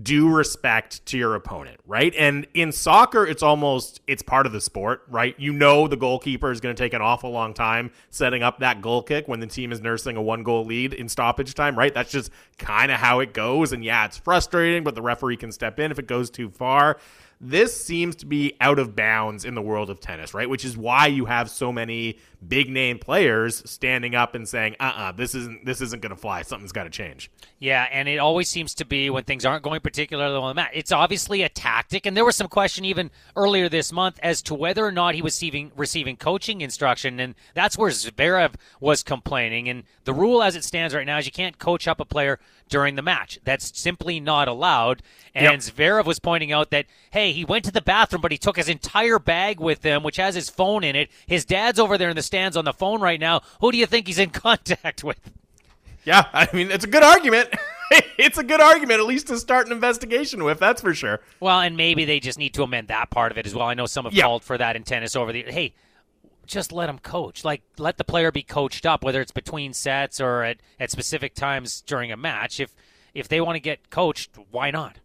due respect to your opponent, right? And in soccer, it's almost it's part of the sport, right? You know the goalkeeper is going to take an awful long time setting up that goal kick when the team is nursing a one goal lead in stoppage time, right? That's just kind of how it goes. And yeah, it's frustrating, but the referee can step in if it goes too far this seems to be out of bounds in the world of tennis, right? Which is why you have so many big name players standing up and saying, "Uh, uh-uh, uh this isn't this isn't going to fly. Something's got to change." Yeah, and it always seems to be when things aren't going particularly well on the mat. It's obviously a tactic, and there was some question even earlier this month as to whether or not he was receiving receiving coaching instruction, and that's where Zverev was complaining. And the rule as it stands right now is you can't coach up a player during the match. That's simply not allowed. And yep. Zverev was pointing out that, hey, he went to the bathroom, but he took his entire bag with him, which has his phone in it. His dad's over there in the stands on the phone right now. Who do you think he's in contact with? Yeah, I mean, it's a good argument. it's a good argument, at least to start an investigation with. That's for sure. Well, and maybe they just need to amend that part of it as well. I know some have yep. called for that in tennis over the. Hey, just let him coach. Like let the player be coached up, whether it's between sets or at, at specific times during a match. If if they want to get coached, why not?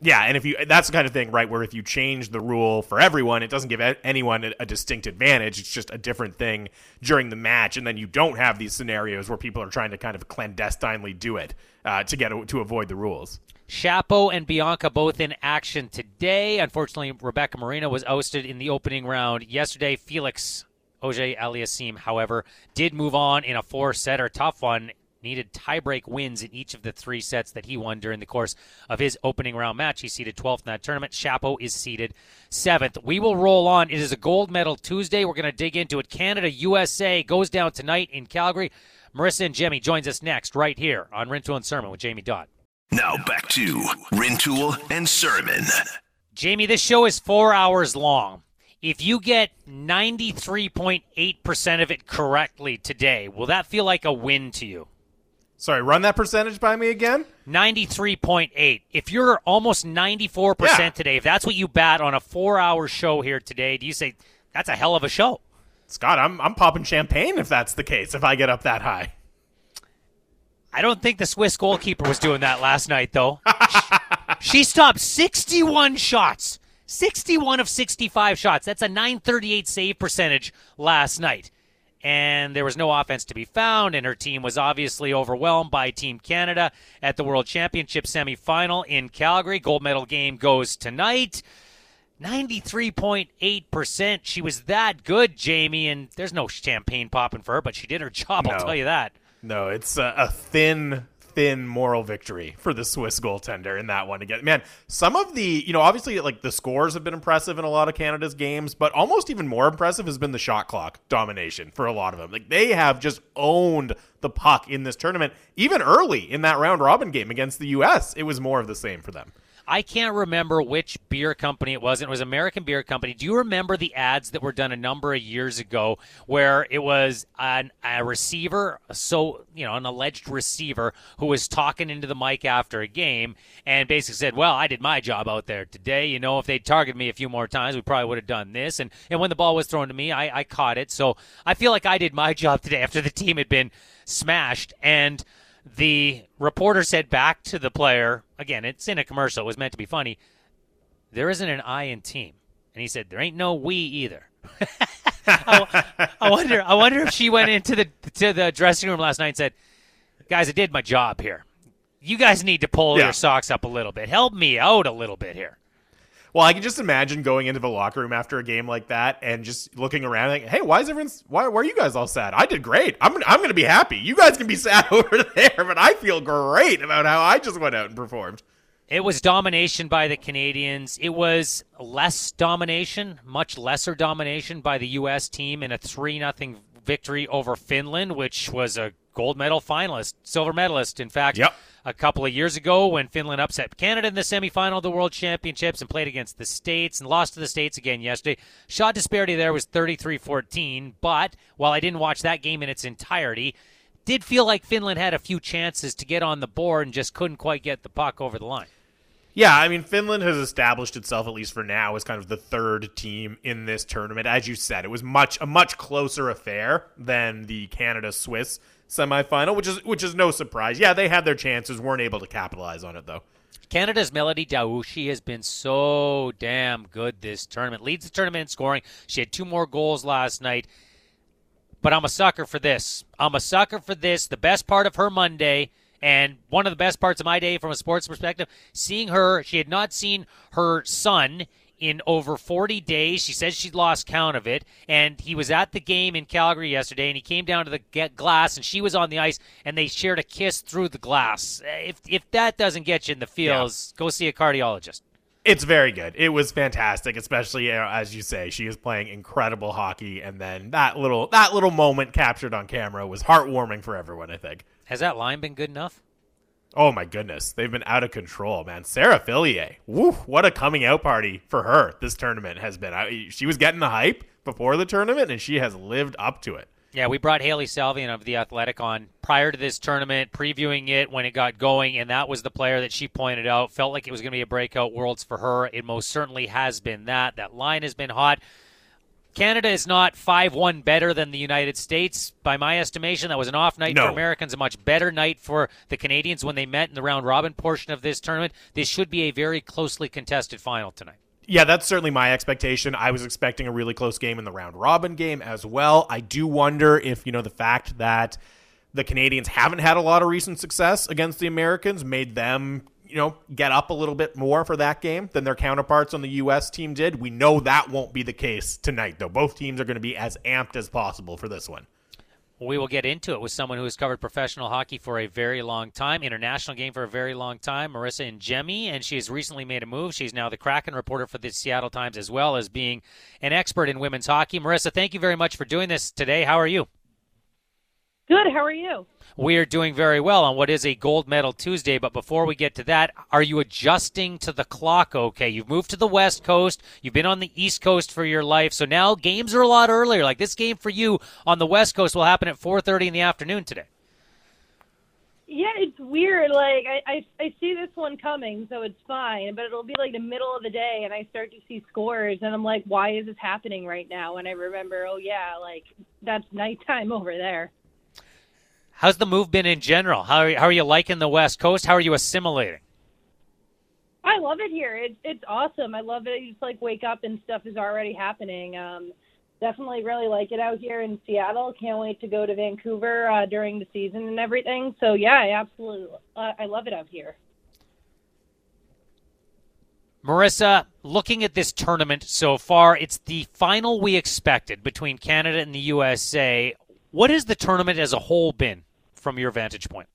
Yeah, and if you that's the kind of thing, right, where if you change the rule for everyone, it doesn't give anyone a, distinct advantage. It's just a different thing during the match, and then you don't have these scenarios where people are trying to kind of clandestinely do it uh, to get to avoid the rules. Shapo and Bianca both in action today. Unfortunately, Rebecca Marino was ousted in the opening round yesterday. Felix Auger Aliassime, however, did move on in a four-setter tough one needed tiebreak wins in each of the three sets that he won during the course of his opening round match. He seeded 12th in that tournament. Shapo is seeded 7th. We will roll on. It is a gold medal Tuesday. We're going to dig into it. Canada USA goes down tonight in Calgary. Marisa Ingemi joins us next right here on Rintoul and Sermon with Jamie Dodd. Now back to Rintoul and Sermon. Jamie, this show is four hours long. If you get 93.8% of it correctly today, will that feel like a win to you? Sorry, run that percentage by me again. 93.8. If you're almost 94% Yeah. today, if that's what you bat on a four hour show here today, do you say that's a hell of a show? Scott, I'm I'm popping champagne if that's the case. If I get up that high, I don't think the Swiss goalkeeper was doing that last night, though. she stopped 61 shots. 61 of 65 shots. That's a 938 save percentage last night. And there was no offense to be found, and her team was obviously overwhelmed by Team Canada at the World Championship semifinal in Calgary. Gold medal game goes tonight. 93.8%. She was that good, Jamie, and there's no champagne popping for her, but she did her job, I'll tell you that. no, it's a, a thin, thin moral victory for the Swiss goaltender in that one again. Man, some of the, you know, obviously like the scores have been impressive in a lot of Canada's games, but almost even more impressive has been the shot clock domination for a lot of them. Like they have just owned the puck in this tournament, even early in that round robin game against the U.S. It was more of the same for them. I can't remember which beer company it was. It was American Beer Company. Do you remember the ads that were done a number of years ago where it was an, a receiver, so you know, an alleged receiver who was talking into the mic after a game and basically said, "Well, I did my job out there today. You know, if they'd targeted me a few more times, we probably would have done this." And and when the ball was thrown to me, I, I caught it. So I feel like I did my job today after the team had been smashed and the reporter said back to the player again it's in a commercial it was meant to be funny there isn't an i in team. And he said there ain't no we either. I, I wonder i wonder if she went into the to the dressing room last night and said guys i did my job here. You guys need to pull Yeah. your socks up a little bit. Help me out a little bit here Well, I can just imagine going into the locker room after a game like that and just looking around like, "Hey, why is everyone? Why, why are you guys all sad? I did great. I'm I'm going to be happy. You guys can be sad over there, but I feel great about how I just went out and performed." It was domination by the Canadians. It was less domination, much lesser domination by the U.S. team in a 3 0 victory over Finland, which was a gold medal finalist, silver medalist, in fact, Yep. a couple of years ago when Finland upset Canada in the semifinal of the World Championships and played against the States and lost to the States again yesterday. Shot disparity there was 33 14, but while I didn't watch that game in its entirety, did feel like Finland had a few chances to get on the board and just couldn't quite get the puck over the line. Yeah, I mean, Finland has established itself, at least for now, as kind of the third team in this tournament. As you said, it was much a much closer affair than the Canada Swiss semifinal, which is which is no surprise. Yeah, they had their chances, weren't able to capitalize on it though. Canada's Mélodie Daoust has been so damn good this tournament. Leads the tournament in scoring. She had two more goals last night. But I'm a sucker for this. I'm a sucker for this. The best part of her Monday, and one of the best parts of my day from a sports perspective, seeing her. She had not seen her son in over 40 days. She says she'd lost count of it. And he was at the game in Calgary yesterday, and he came down to the glass, and she was on the ice, and they shared a kiss through the glass. Eh, if if that doesn't get you in the feels, go see a cardiologist. It's very good. It was fantastic, especially you know, as you say, she is playing incredible hockey, and then that little that little moment captured on camera was heartwarming for everyone. I think. Has that line been good enough? Oh my goodness, they've been out of control, man. Sarah Fillier, woo, what a coming out party for her this tournament has been. I, she was getting the hype before the tournament, and she has lived up to it. Yeah, we brought Hailey Salvian of The Athletic on prior to this tournament, previewing it when it got going, and that was the player that she pointed out. Felt like it was going to be a breakout Worlds for her. It most certainly has been that. That line has been hot. Canada is not 5 1 better than the United States. By my estimation, that was an off night No. for Americans, a much better night for the Canadians when they met in the round robin portion of this tournament. This should be a very closely contested final tonight. Yeah, that's certainly my expectation. I was expecting a really close game in the round robin game as well. I do wonder if, you know, the fact that the Canadians haven't had a lot of recent success against the Americans made them, you know, get up a little bit more for that game than their counterparts on the U.S. team did. We know that won't be the case tonight, though. Both teams are going to be as amped as possible for this one. We will get into it with someone who has covered professional hockey for a very long time, international game for a very long time, Marisa Ingemi, and she has recently made a move. She's now the Kraken reporter for the Seattle Times, as well as being an expert in women's hockey. Marisa, thank you very much for doing this today. How are you? Good. How are you? We are doing very well on what is a gold medal Tuesday, but before we get to that, are you adjusting to the clock okay? You've moved to the West Coast, you've been on the East Coast for your life, so now games are a lot earlier. Like this game for you on the West Coast will happen at 4:30 in the afternoon today. Yeah, it's weird. Like I, I, I see this one coming, so it's fine. But it'll be like the middle of the day, and I start to see scores, and I'm like, why is this happening right now? And I remember, oh yeah, like that's nighttime over there. How's the move been in general? How are, how are you liking the West Coast? How are you assimilating? I love it here. It's it's awesome. I love it. You just like wake up and stuff is already happening. Um, definitely really like it out here in Seattle. Can't wait to go to Vancouver uh, during the season and everything. So yeah, I absolutely, uh, I love it out here. Marisa, looking at this tournament so far, it's the final we expected between Canada and the USA. What has the tournament as a whole been from your vantage point?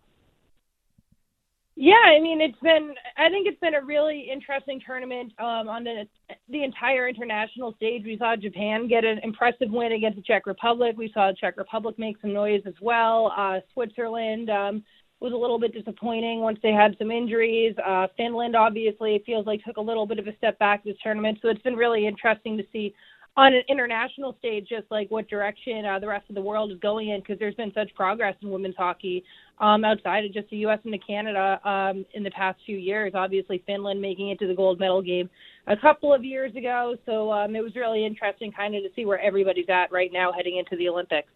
Yeah, I mean it's been. I think it's been a really interesting tournament um, on the the entire international stage. We saw Japan get an impressive win against the Czech Republic. We saw the Czech Republic make some noise as well. Uh, Switzerland um, was a little bit disappointing once they had some injuries. Uh, Finland obviously feels like took a little bit of a step back this tournament. So it's been really interesting to see on an international stage just like what direction uh, the rest of the world is going in because there's been such progress in women's hockey um, outside of just the U.S. and the Canada um, in the past few years. Obviously, Finland making it to the gold medal game a couple of years ago. So um, it was really interesting kind of to see where everybody's at right now heading into the Olympics.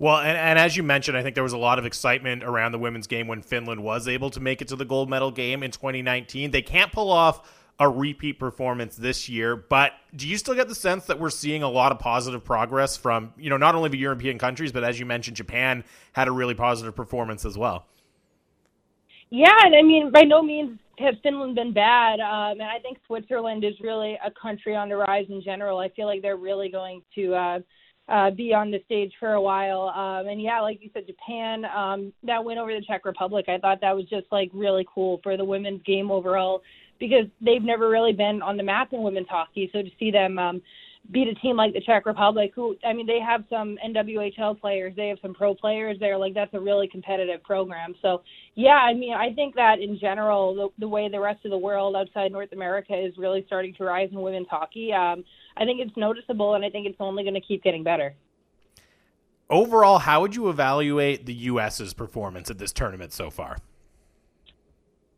Well, and, and as you mentioned, I think there was a lot of excitement around the women's game when Finland was able to make it to the gold medal game in 2019. They can't pull off a repeat performance this year, but do you still get the sense that we're seeing a lot of positive progress from, you know, not only the European countries, but as you mentioned, Japan had a really positive performance as well? Yeah, and I mean, by no means has Finland been bad, um, and I think Switzerland is really a country on the rise in general. I feel like they're really going to uh, uh, be on the stage for a while. Um, and yeah, like you said, Japan, um, that win over the Czech Republic, I thought that was just like really cool for the women's game overall because they've never really been on the map in women's hockey. So to see them um, beat a team like the Czech Republic, who I mean, they have some NWHL players, they have some pro players there. Like that's a really competitive program. So yeah, I mean, I think that in general, the, the way the rest of the world outside North America is really starting to rise in women's hockey, um, I think it's noticeable, and I think it's only going to keep getting better. Overall, how would you evaluate the U.S.'s performance at this tournament so far?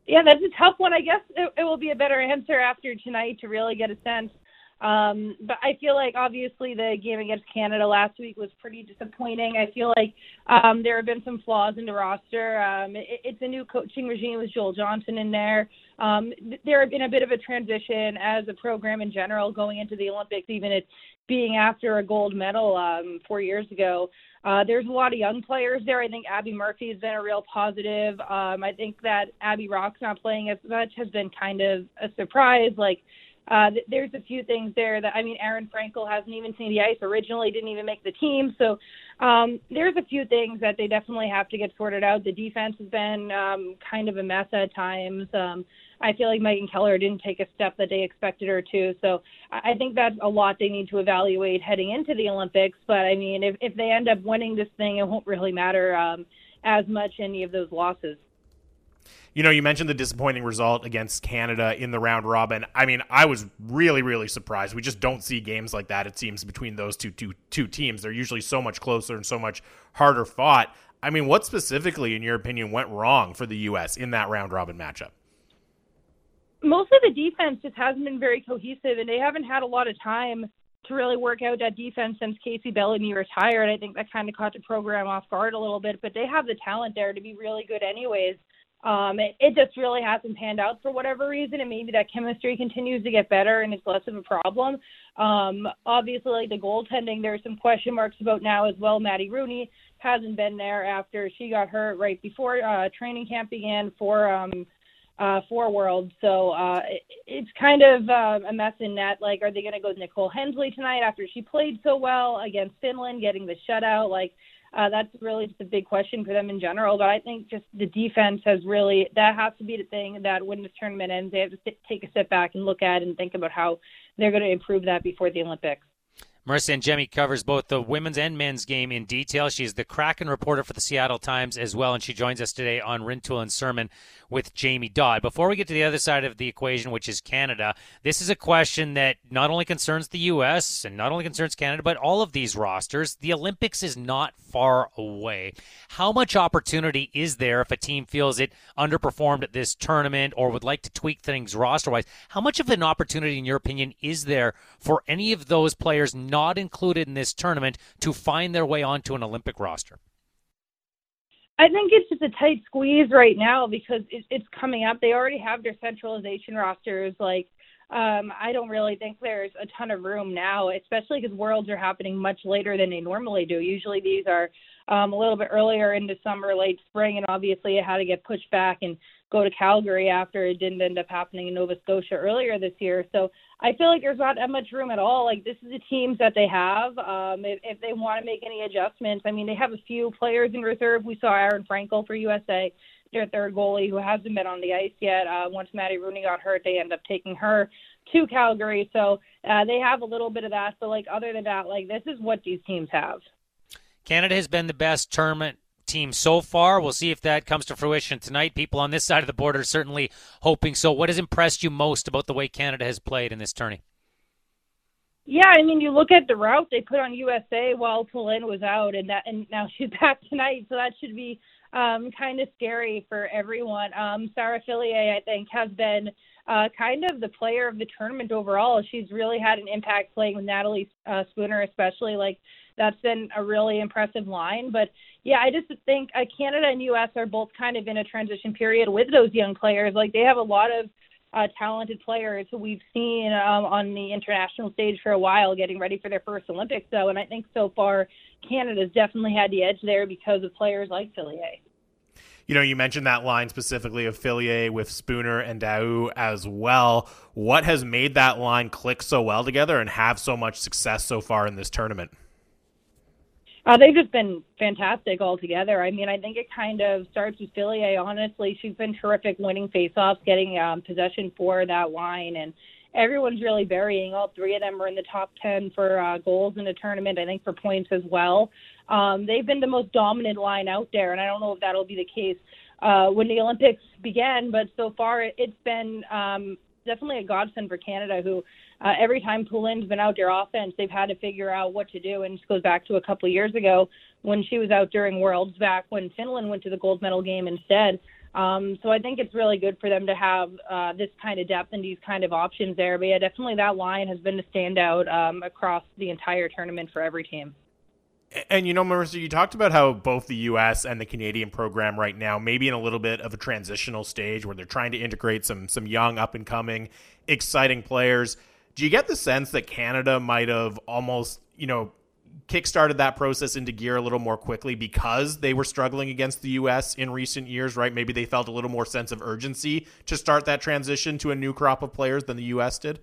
Yeah, that's a tough one. I guess it, it will be a better answer after tonight to really get a sense. Um, but I feel like obviously the game against Canada last week was pretty disappointing. I feel like um, there have been some flaws in the roster. Um, it, it's a new coaching regime with Joel Johnson in there. Um, th- there have been a bit of a transition as a program in general going into the Olympics, even it being after a gold medal um, four years ago. Uh, there's a lot of young players there. I think Abbey Murphy has been a real positive. Um, I think that Abby Roque's not playing as much has been kind of a surprise. Like, uh, th- there's a few things there that I mean, Aerin Frankel hasn't even seen the ice. Originally, didn't even make the team. So um, there's a few things that they definitely have to get sorted out. The defense has been um, kind of a mess at times. Um, I feel like Megan Keller didn't take a step that they expected her to. So I think that's a lot they need to evaluate heading into the Olympics. But I mean, if if they end up winning this thing, it won't really matter um, as much any of those losses. You know, you mentioned the disappointing result against Canada in the round robin. I mean, I was really, really surprised. We just don't see games like that, it seems, between those two, two, two teams. They're usually so much closer and so much harder fought. I mean, what specifically, in your opinion, went wrong for the U.S. in that round robin matchup? Most of the defense just hasn't been very cohesive, and they haven't had a lot of time to really work out that defense since Kacey Bellamy retired. I think that kind of caught the program off guard a little bit, but they have the talent there to be really good anyways. Um, it, it just really hasn't panned out for whatever reason, and maybe that chemistry continues to get better and it's less of a problem. Um, obviously, like the goaltending, there's some question marks about now as well. Maddie Rooney hasn't been there after she got hurt right before uh, training camp began for um, uh, for World. So uh, it, it's kind of uh, a mess in net. Like, are they going to go with Nicole Hensley tonight after she played so well against Finland, getting the shutout? Like, uh, that's really just a big question for them in general. But I think just the defense has really that has to be the thing that when this tournament ends, they have to take a step back and look at and think about how they're going to improve that before the Olympics. Marisa Ingemi covers both the women's and men's game in detail. She's the Kraken reporter for the Seattle Times as well, and she joins us today on Rintoul and Sermon with Jamie Dodd. Before we get to the other side of the equation, which is Canada, this is a question that not only concerns the U.S. and not only concerns Canada, but all of these rosters. The Olympics is not far away. How much opportunity is there if a team feels it underperformed at this tournament or would like to tweak things roster wise? How much of an opportunity, in your opinion, is there for any of those players? Not included in this tournament to find their way onto an Olympic roster? I think it's just a tight squeeze right now because it, it's coming up. They already have their centralization rosters. Like, um, I don't really think there's a ton of room now, especially because worlds are happening much later than they normally do. Usually these are um, a little bit earlier into summer, late spring, and obviously it had to get pushed back and go to Calgary after it didn't end up happening in Nova Scotia earlier this year. So I feel like there's not that much room at all. Like this is the teams that they have. Um, if, if they want to make any adjustments, I mean, they have a few players in reserve. We saw Aerin Frankel for USA, their third goalie, who hasn't been on the ice yet. Uh, once Maddie Rooney got hurt, they end up taking her to Calgary. So uh, they have a little bit of that. But like other than that, like this is what these teams have. Canada has been the best tournament team so far. We'll see if that comes to fruition tonight. People on this side of the border are certainly hoping so. What has impressed you most about the way Canada has played in this tourney? Yeah, I mean, you look at the route they put on USA while Poulin was out, and that, and now she's back tonight, so that should be um, kind of scary for everyone. Um, Sarah Fillier, I think, has been uh, kind of the player of the tournament overall. She's really had an impact playing with Natalie uh, Spooner, especially. Like that's been a really impressive line. But yeah, I just think uh, Canada and U.S. are both kind of in a transition period with those young players. Like they have a lot of uh, talented players who we've seen um, on the international stage for a while, getting ready for their first Olympics. Though, and I think so far Canada's definitely had the edge there because of players like Fillier. You know, you mentioned that line specifically of Fillier with Spooner and Daoust as well. What has made that line click so well together and have so much success so far in this tournament? Uh, they've just been fantastic altogether. I mean, I think it kind of starts with Fillier. Honestly, she's been terrific winning faceoffs, getting um, possession for that line, and everyone's really burying. All three of them are in the top ten for uh, goals in the tournament. I think for points as well. Um, they've been the most dominant line out there, and I don't know if that'll be the case uh, when the Olympics began. But so far, it, it's been um, definitely a godsend for Canada, who uh, every time Poulin's been out there offense, they've had to figure out what to do. And this goes back to a couple of years ago when she was out during Worlds, back when Finland went to the gold medal game instead. Um, so I think it's really good for them to have uh, this kind of depth and these kind of options there. But yeah, definitely that line has been a standout um, across the entire tournament for every team. And you know, Marisa, you talked about how both the U.S. and the Canadian program right now maybe in a little bit of a transitional stage where they're trying to integrate some some young, up and coming, exciting players. Do you get the sense that Canada might have almost, you know, kickstarted that process into gear a little more quickly because they were struggling against the U.S. in recent years, right? Maybe they felt a little more sense of urgency to start that transition to a new crop of players than the U.S. did.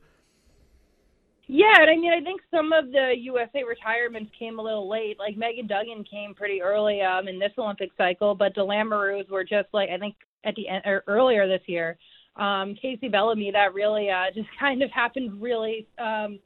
Yeah, and I mean, I think some of the USA retirements came a little late. Like Meghan Duggan came pretty early um, in this Olympic cycle, but the Lamoureux were just like I think at the end or earlier this year um, Kacey Bellamy, that really uh, just kind of happened really, um,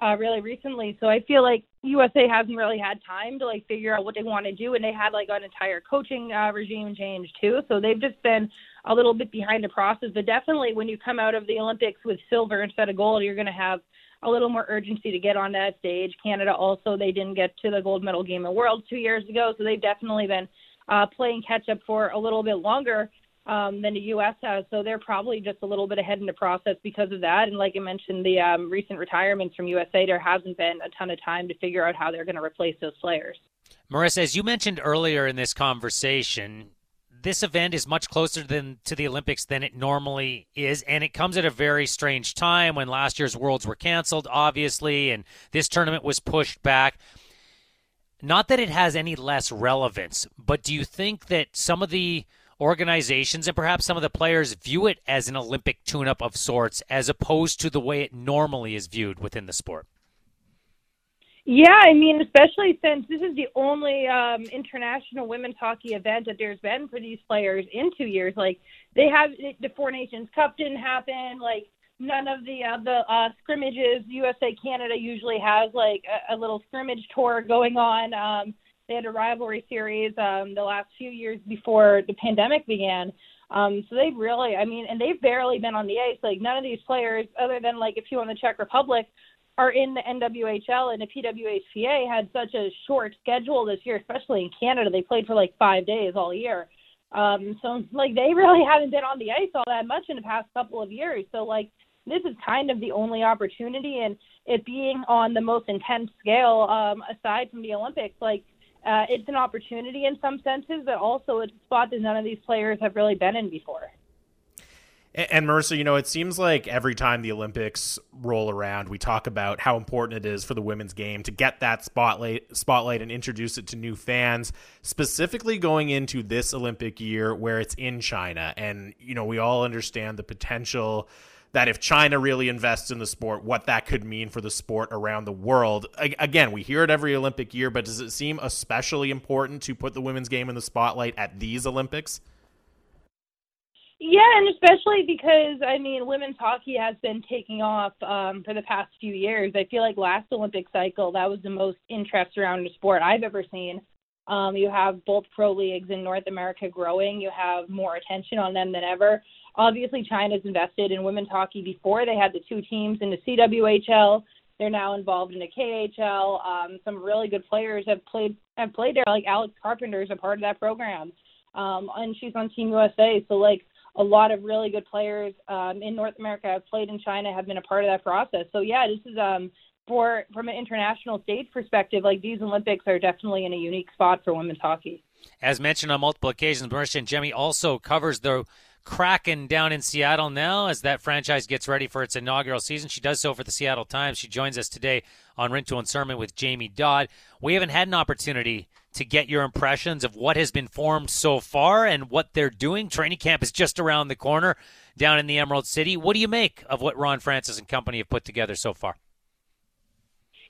uh, really recently. So I feel like USA hasn't really had time to like figure out what they want to do, and they had like an entire coaching uh, regime change too. So they've just been a little bit behind the process. But definitely, when you come out of the Olympics with silver instead of gold, you're going to have a little more urgency to get on that stage. Canada also they didn't get to the gold medal game at Worlds two years ago, so they've definitely been uh, playing catch up for a little bit longer. Um, than the U.S. has. So they're probably just a little bit ahead in the process because of that. And like I mentioned, the um, recent retirements from USA, there hasn't been a ton of time to figure out how they're going to replace those players. Marisa, as you mentioned earlier in this conversation, this event is much closer than to the Olympics than it normally is, and it comes at a very strange time when last year's Worlds were canceled, obviously, and this tournament was pushed back. Not that it has any less relevance, but do you think that some of the organizations and perhaps some of the players view it as an Olympic tune up of sorts as opposed to the way it normally is viewed within the sport? Yeah, I mean, especially since this is the only um, international women's hockey event that there's been for these players in two years. Like they have the Four Nations Cup didn't happen. Like none of the uh, the uh, scrimmages. USA Canada usually has like a, a little scrimmage tour going on. Um, they had a rivalry series um, the last few years before the pandemic began. Um, so they've really, I mean, and they've barely been on the ice. Like none of these players, other than like a few on the Czech Republic, are in the NWHL. And the PWHPA had such a short schedule this year, especially in Canada. They played for like five days all year. Um, so like they really haven't been on the ice all that much in the past couple of years. So like this is kind of the only opportunity, and it being on the most intense scale um, aside from the Olympics, like uh, it's an opportunity in some senses, but also it's a spot that none of these players have really been in before. And Marisa, you know, it seems like every time the Olympics roll around, we talk about how important it is for the women's game to get that spotlight, spotlight, and introduce it to new fans. Specifically, going into this Olympic year where it's in China, and you know, we all understand the potential that if China really invests in the sport, what that could mean for the sport around the world. Again, we hear it every Olympic year, but does it seem especially important to put the women's game in the spotlight at these Olympics? Yeah, and especially because I mean, women's hockey has been taking off um, for the past few years. I feel like last Olympic cycle that was the most interest around the sport I've ever seen. Um, you have both pro leagues in North America growing. You have more attention on them than ever. Obviously, China's invested in women's hockey before. They had the two teams in the CWHL. They're now involved in the KHL. Um, some really good players have played have played there. Like Alex Carpenter is a part of that program, um, and she's on Team USA. So like a lot of really good players um, in North America have played in China, have been a part of that process. So yeah, this is um, for from an international stage perspective, like these Olympics are definitely in a unique spot for women's hockey. As mentioned on multiple occasions, Marisa Ingemi also covers the Kraken down in Seattle now as that franchise gets ready for its inaugural season. She does so for the Seattle Times. She joins us today on Rintoul and Sermon with Jamie Dodd. We haven't had an opportunity to get your impressions of what has been formed so far and what they're doing. Training camp is just around the corner down in the Emerald City. What do you make of what Ron Francis and company have put together so far?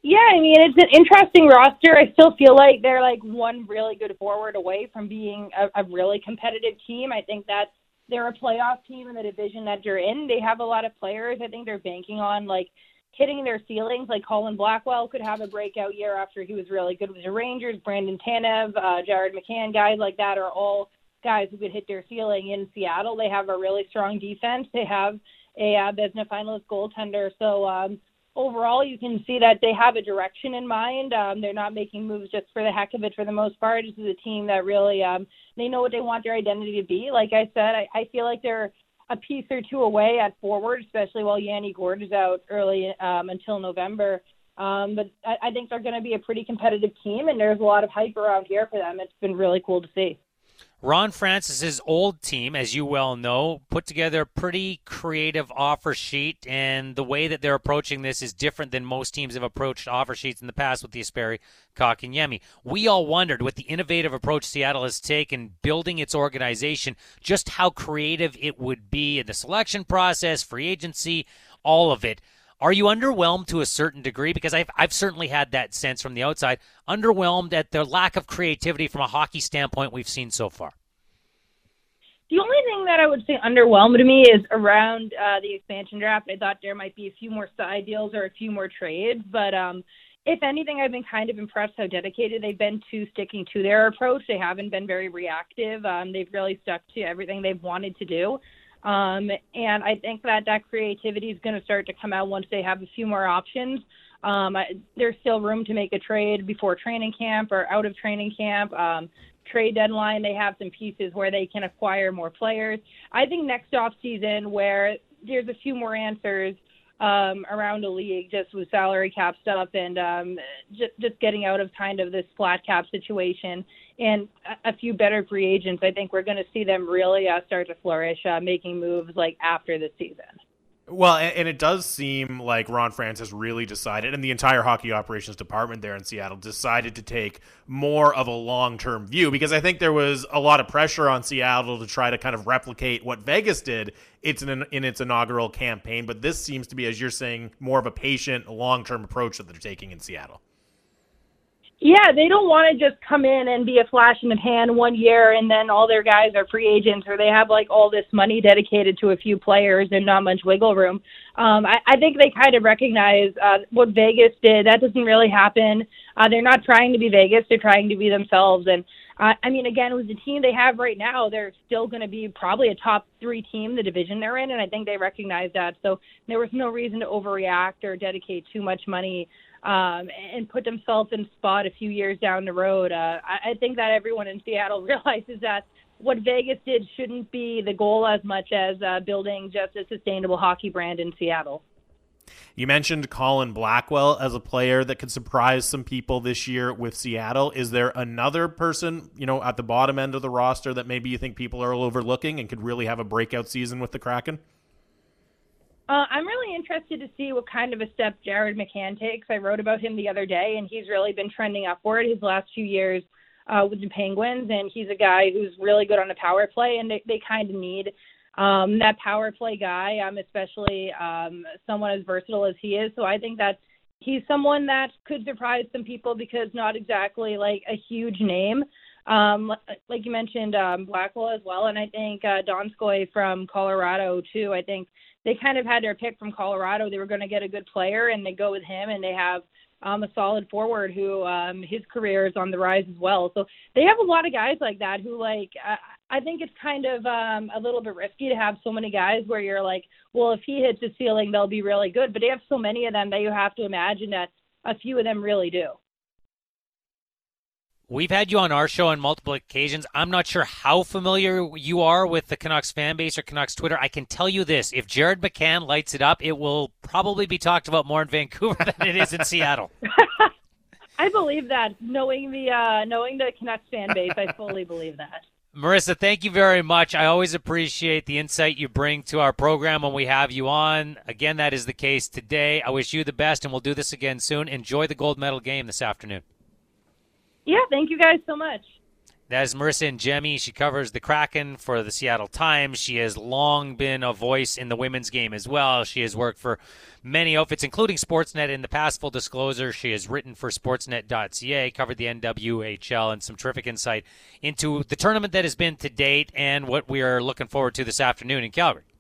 Yeah, I mean it's an interesting roster. I still feel like they're like one really good forward away from being a, a really competitive team. I think that's they're a playoff team in the division that you're in. They have a lot of players. I think they're banking on like hitting their ceilings. Like Colin Blackwell could have a breakout year after he was really good with the Rangers. Brandon Tanev, uh, Jared McCann, guys like that are all guys who could hit their ceiling in Seattle. They have a really strong defense. They have a uh, Vezina finalist goaltender. So um, overall, you can see that they have a direction in mind. Um, they're not making moves just for the heck of it for the most part. This is a team that really um, they know what they want their identity to be. Like I said, I, I feel like they're a piece or two away at forward, especially while Yanni Gourde is out early um, until November. Um, but I, I think they're going to be a pretty competitive team, and there's a lot of hype around here for them. It's been really cool to see. Ron Francis's old team, as you well know, put together a pretty creative offer sheet, and the way that they're approaching this is different than most teams have approached offer sheets in the past with Jesperi, Kotkaniemi. We all wondered, with the innovative approach Seattle has taken building its organization, just how creative it would be in the selection process, free agency, all of it. Are you underwhelmed to a certain degree? Because I've, I've certainly had that sense from the outside. Underwhelmed at the lack of creativity from a hockey standpoint we've seen so far. The only thing that I would say underwhelmed to me is around uh, the expansion draft. I thought there might be a few more side deals or a few more trades, but um, if anything, I've been kind of impressed how dedicated they've been to sticking to their approach. They haven't been very reactive. Um, they've really stuck to everything they've wanted to do. Um, and I think that that creativity is going to start to come out once they have a few more options. Um, I, there's still room to make a trade before training camp or out of training camp. Um, trade deadline, they have some pieces where they can acquire more players. I think next off season, where there's a few more answers um, around the league, just with salary cap stuff and um, just just getting out of kind of this flat cap situation, and a, few better free agents. I think we're going to see them really uh, start to flourish, uh, making moves like after the season. Well, and, it does seem like Ron Francis really decided, and the entire hockey operations department there in Seattle decided to take more of a long term view because I think there was a lot of pressure on Seattle to try to kind of replicate what Vegas did in its inaugural campaign. But this seems to be, as you're saying, more of a patient, long term approach that they're taking in Seattle. Yeah, they don't want to just come in and be a flash in the pan one year and then all their guys are free agents or they have like all this money dedicated to a few players and not much wiggle room. Um, I, I think they kind of recognize uh, what Vegas did. That doesn't really happen. Uh, they're not trying to be Vegas; they're trying to be themselves. And uh, I mean, again, with the team they have right now, they're still going to be probably a top three team the division they're in, and I think they recognize that. So there was no reason to overreact or dedicate too much money um, and put themselves in spot a few years down the road. Uh, I, I think that everyone in Seattle realizes that what Vegas did shouldn't be the goal as much as uh, building just a sustainable hockey brand in Seattle. You mentioned Colin Blackwell as a player that could surprise some people this year with Seattle. Is there another person, you know, at the bottom end of the roster that maybe you think people are overlooking and could really have a breakout season with the Kraken? Uh, I'm really interested to see what kind of a step Jared McCann takes. I wrote about him the other day, and he's really been trending upward his last few years uh, with the Penguins. And he's a guy who's really good on the power play, and they, they kind of need um, that power play guy, um, especially um, someone as versatile as he is. So I think that he's someone that could surprise some people because not exactly like a huge name. Um, like you mentioned, um, Blackwell as well, and I think uh, Donskoy from Colorado too. I think they kind of had their pick from Colorado. They were going to get a good player, and they go with him, and they have um, a solid forward who um, his career is on the rise as well. So they have a lot of guys like that who like uh, I think it's kind of um, a little bit risky to have so many guys where you're like, well, if he hits the ceiling, they'll be really good. But they have so many of them that you have to imagine that a few of them really do. We've had you on our show on multiple occasions. I'm not sure how familiar you are with the Canucks fan base or Canucks Twitter. I can tell you this if Jared McCann lights it up, it will probably be talked about more in Vancouver than it is in Seattle. I believe that. Knowing the uh, knowing the Canucks fan base, I fully believe that. Marisa, thank you very much. I always appreciate the insight you bring to our program when we have you on. Again, that is the case today. I wish you the best, and we'll do this again soon. Enjoy the gold medal game this afternoon. Yeah, thank you guys so much. That is Marisa Ingemi. She covers the Kraken for the Seattle Times. She has long been a voice in the women's game as well. She has worked for many outfits, including Sportsnet in the past. Full disclosure, she has written for Sportsnet.ca, covered the NWHL, and some terrific insight into the tournament that has been to date and what we are looking forward to this afternoon in Calgary.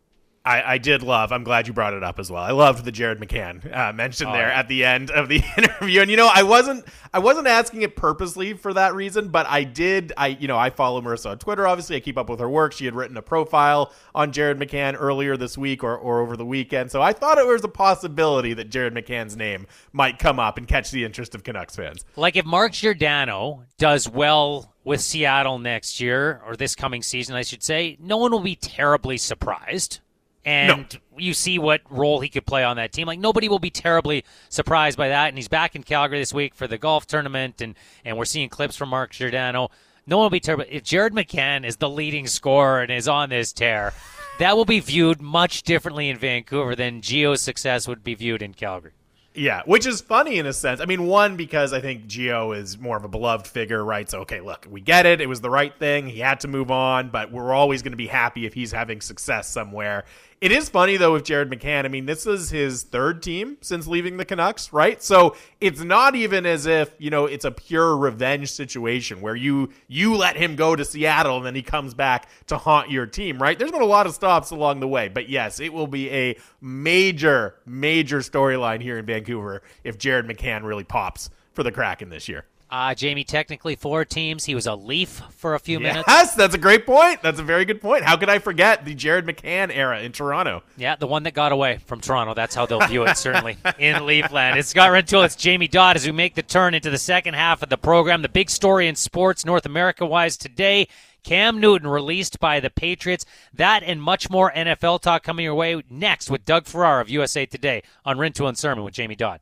I, I, did love. I'm glad you brought it up as well. I loved the Jared McCann uh, mentioned oh, there yeah. at the end of the interview, and you know, I wasn't I wasn't asking it purposely for that reason, but I did. I you know, I follow Marisa on Twitter. Obviously, I keep up with her work. She had written a profile on Jared McCann earlier this week or, or over the weekend, so I thought it was a possibility that Jared McCann's name might come up and catch the interest of Canucks fans. Like if Mark Giordano does well with Seattle next year or this coming season, I should say, no one will be terribly surprised and no. you see what role he could play on that team. Like nobody will be terribly surprised by that. And he's back in Calgary this week for the golf tournament, and and we're seeing clips from Mark Giordano. No one will be terrible. If Jared McCann is the leading scorer and is on this tear, that will be viewed much differently in Vancouver than Gio's success would be viewed in Calgary. Yeah, which is funny in a sense. I mean, one because I think Geo is more of a beloved figure, right? So okay, look, we get it. It was the right thing. He had to move on, but we're always going to be happy if he's having success somewhere. It is funny though with Jared McCann. I mean, this is his third team since leaving the Canucks, right? So it's not even as if you know it's a pure revenge situation where you you let him go to Seattle and then he comes back to haunt your team, right? There's been a lot of stops along the way, but yes, it will be a major major storyline here in Vancouver if Jared McCann really pops for the Kraken this year. Uh, Jamie, technically four teams. He was a Leaf for a few minutes. Yes, that's a great point. That's a very good point. How could I forget the Jared McCann era in Toronto? Yeah, the one that got away from Toronto. That's how they'll view it, certainly, in Leafland. It's Scott Rintoul. It's Jamie Dodd as we make the turn into the second half of the program. The big story in sports, North America wise, today. Cam Newton released by the Patriots. That and much more NFL talk coming your way next with Doug Farrar of USA Today on Rintoul and Sermon with Jamie Dodd.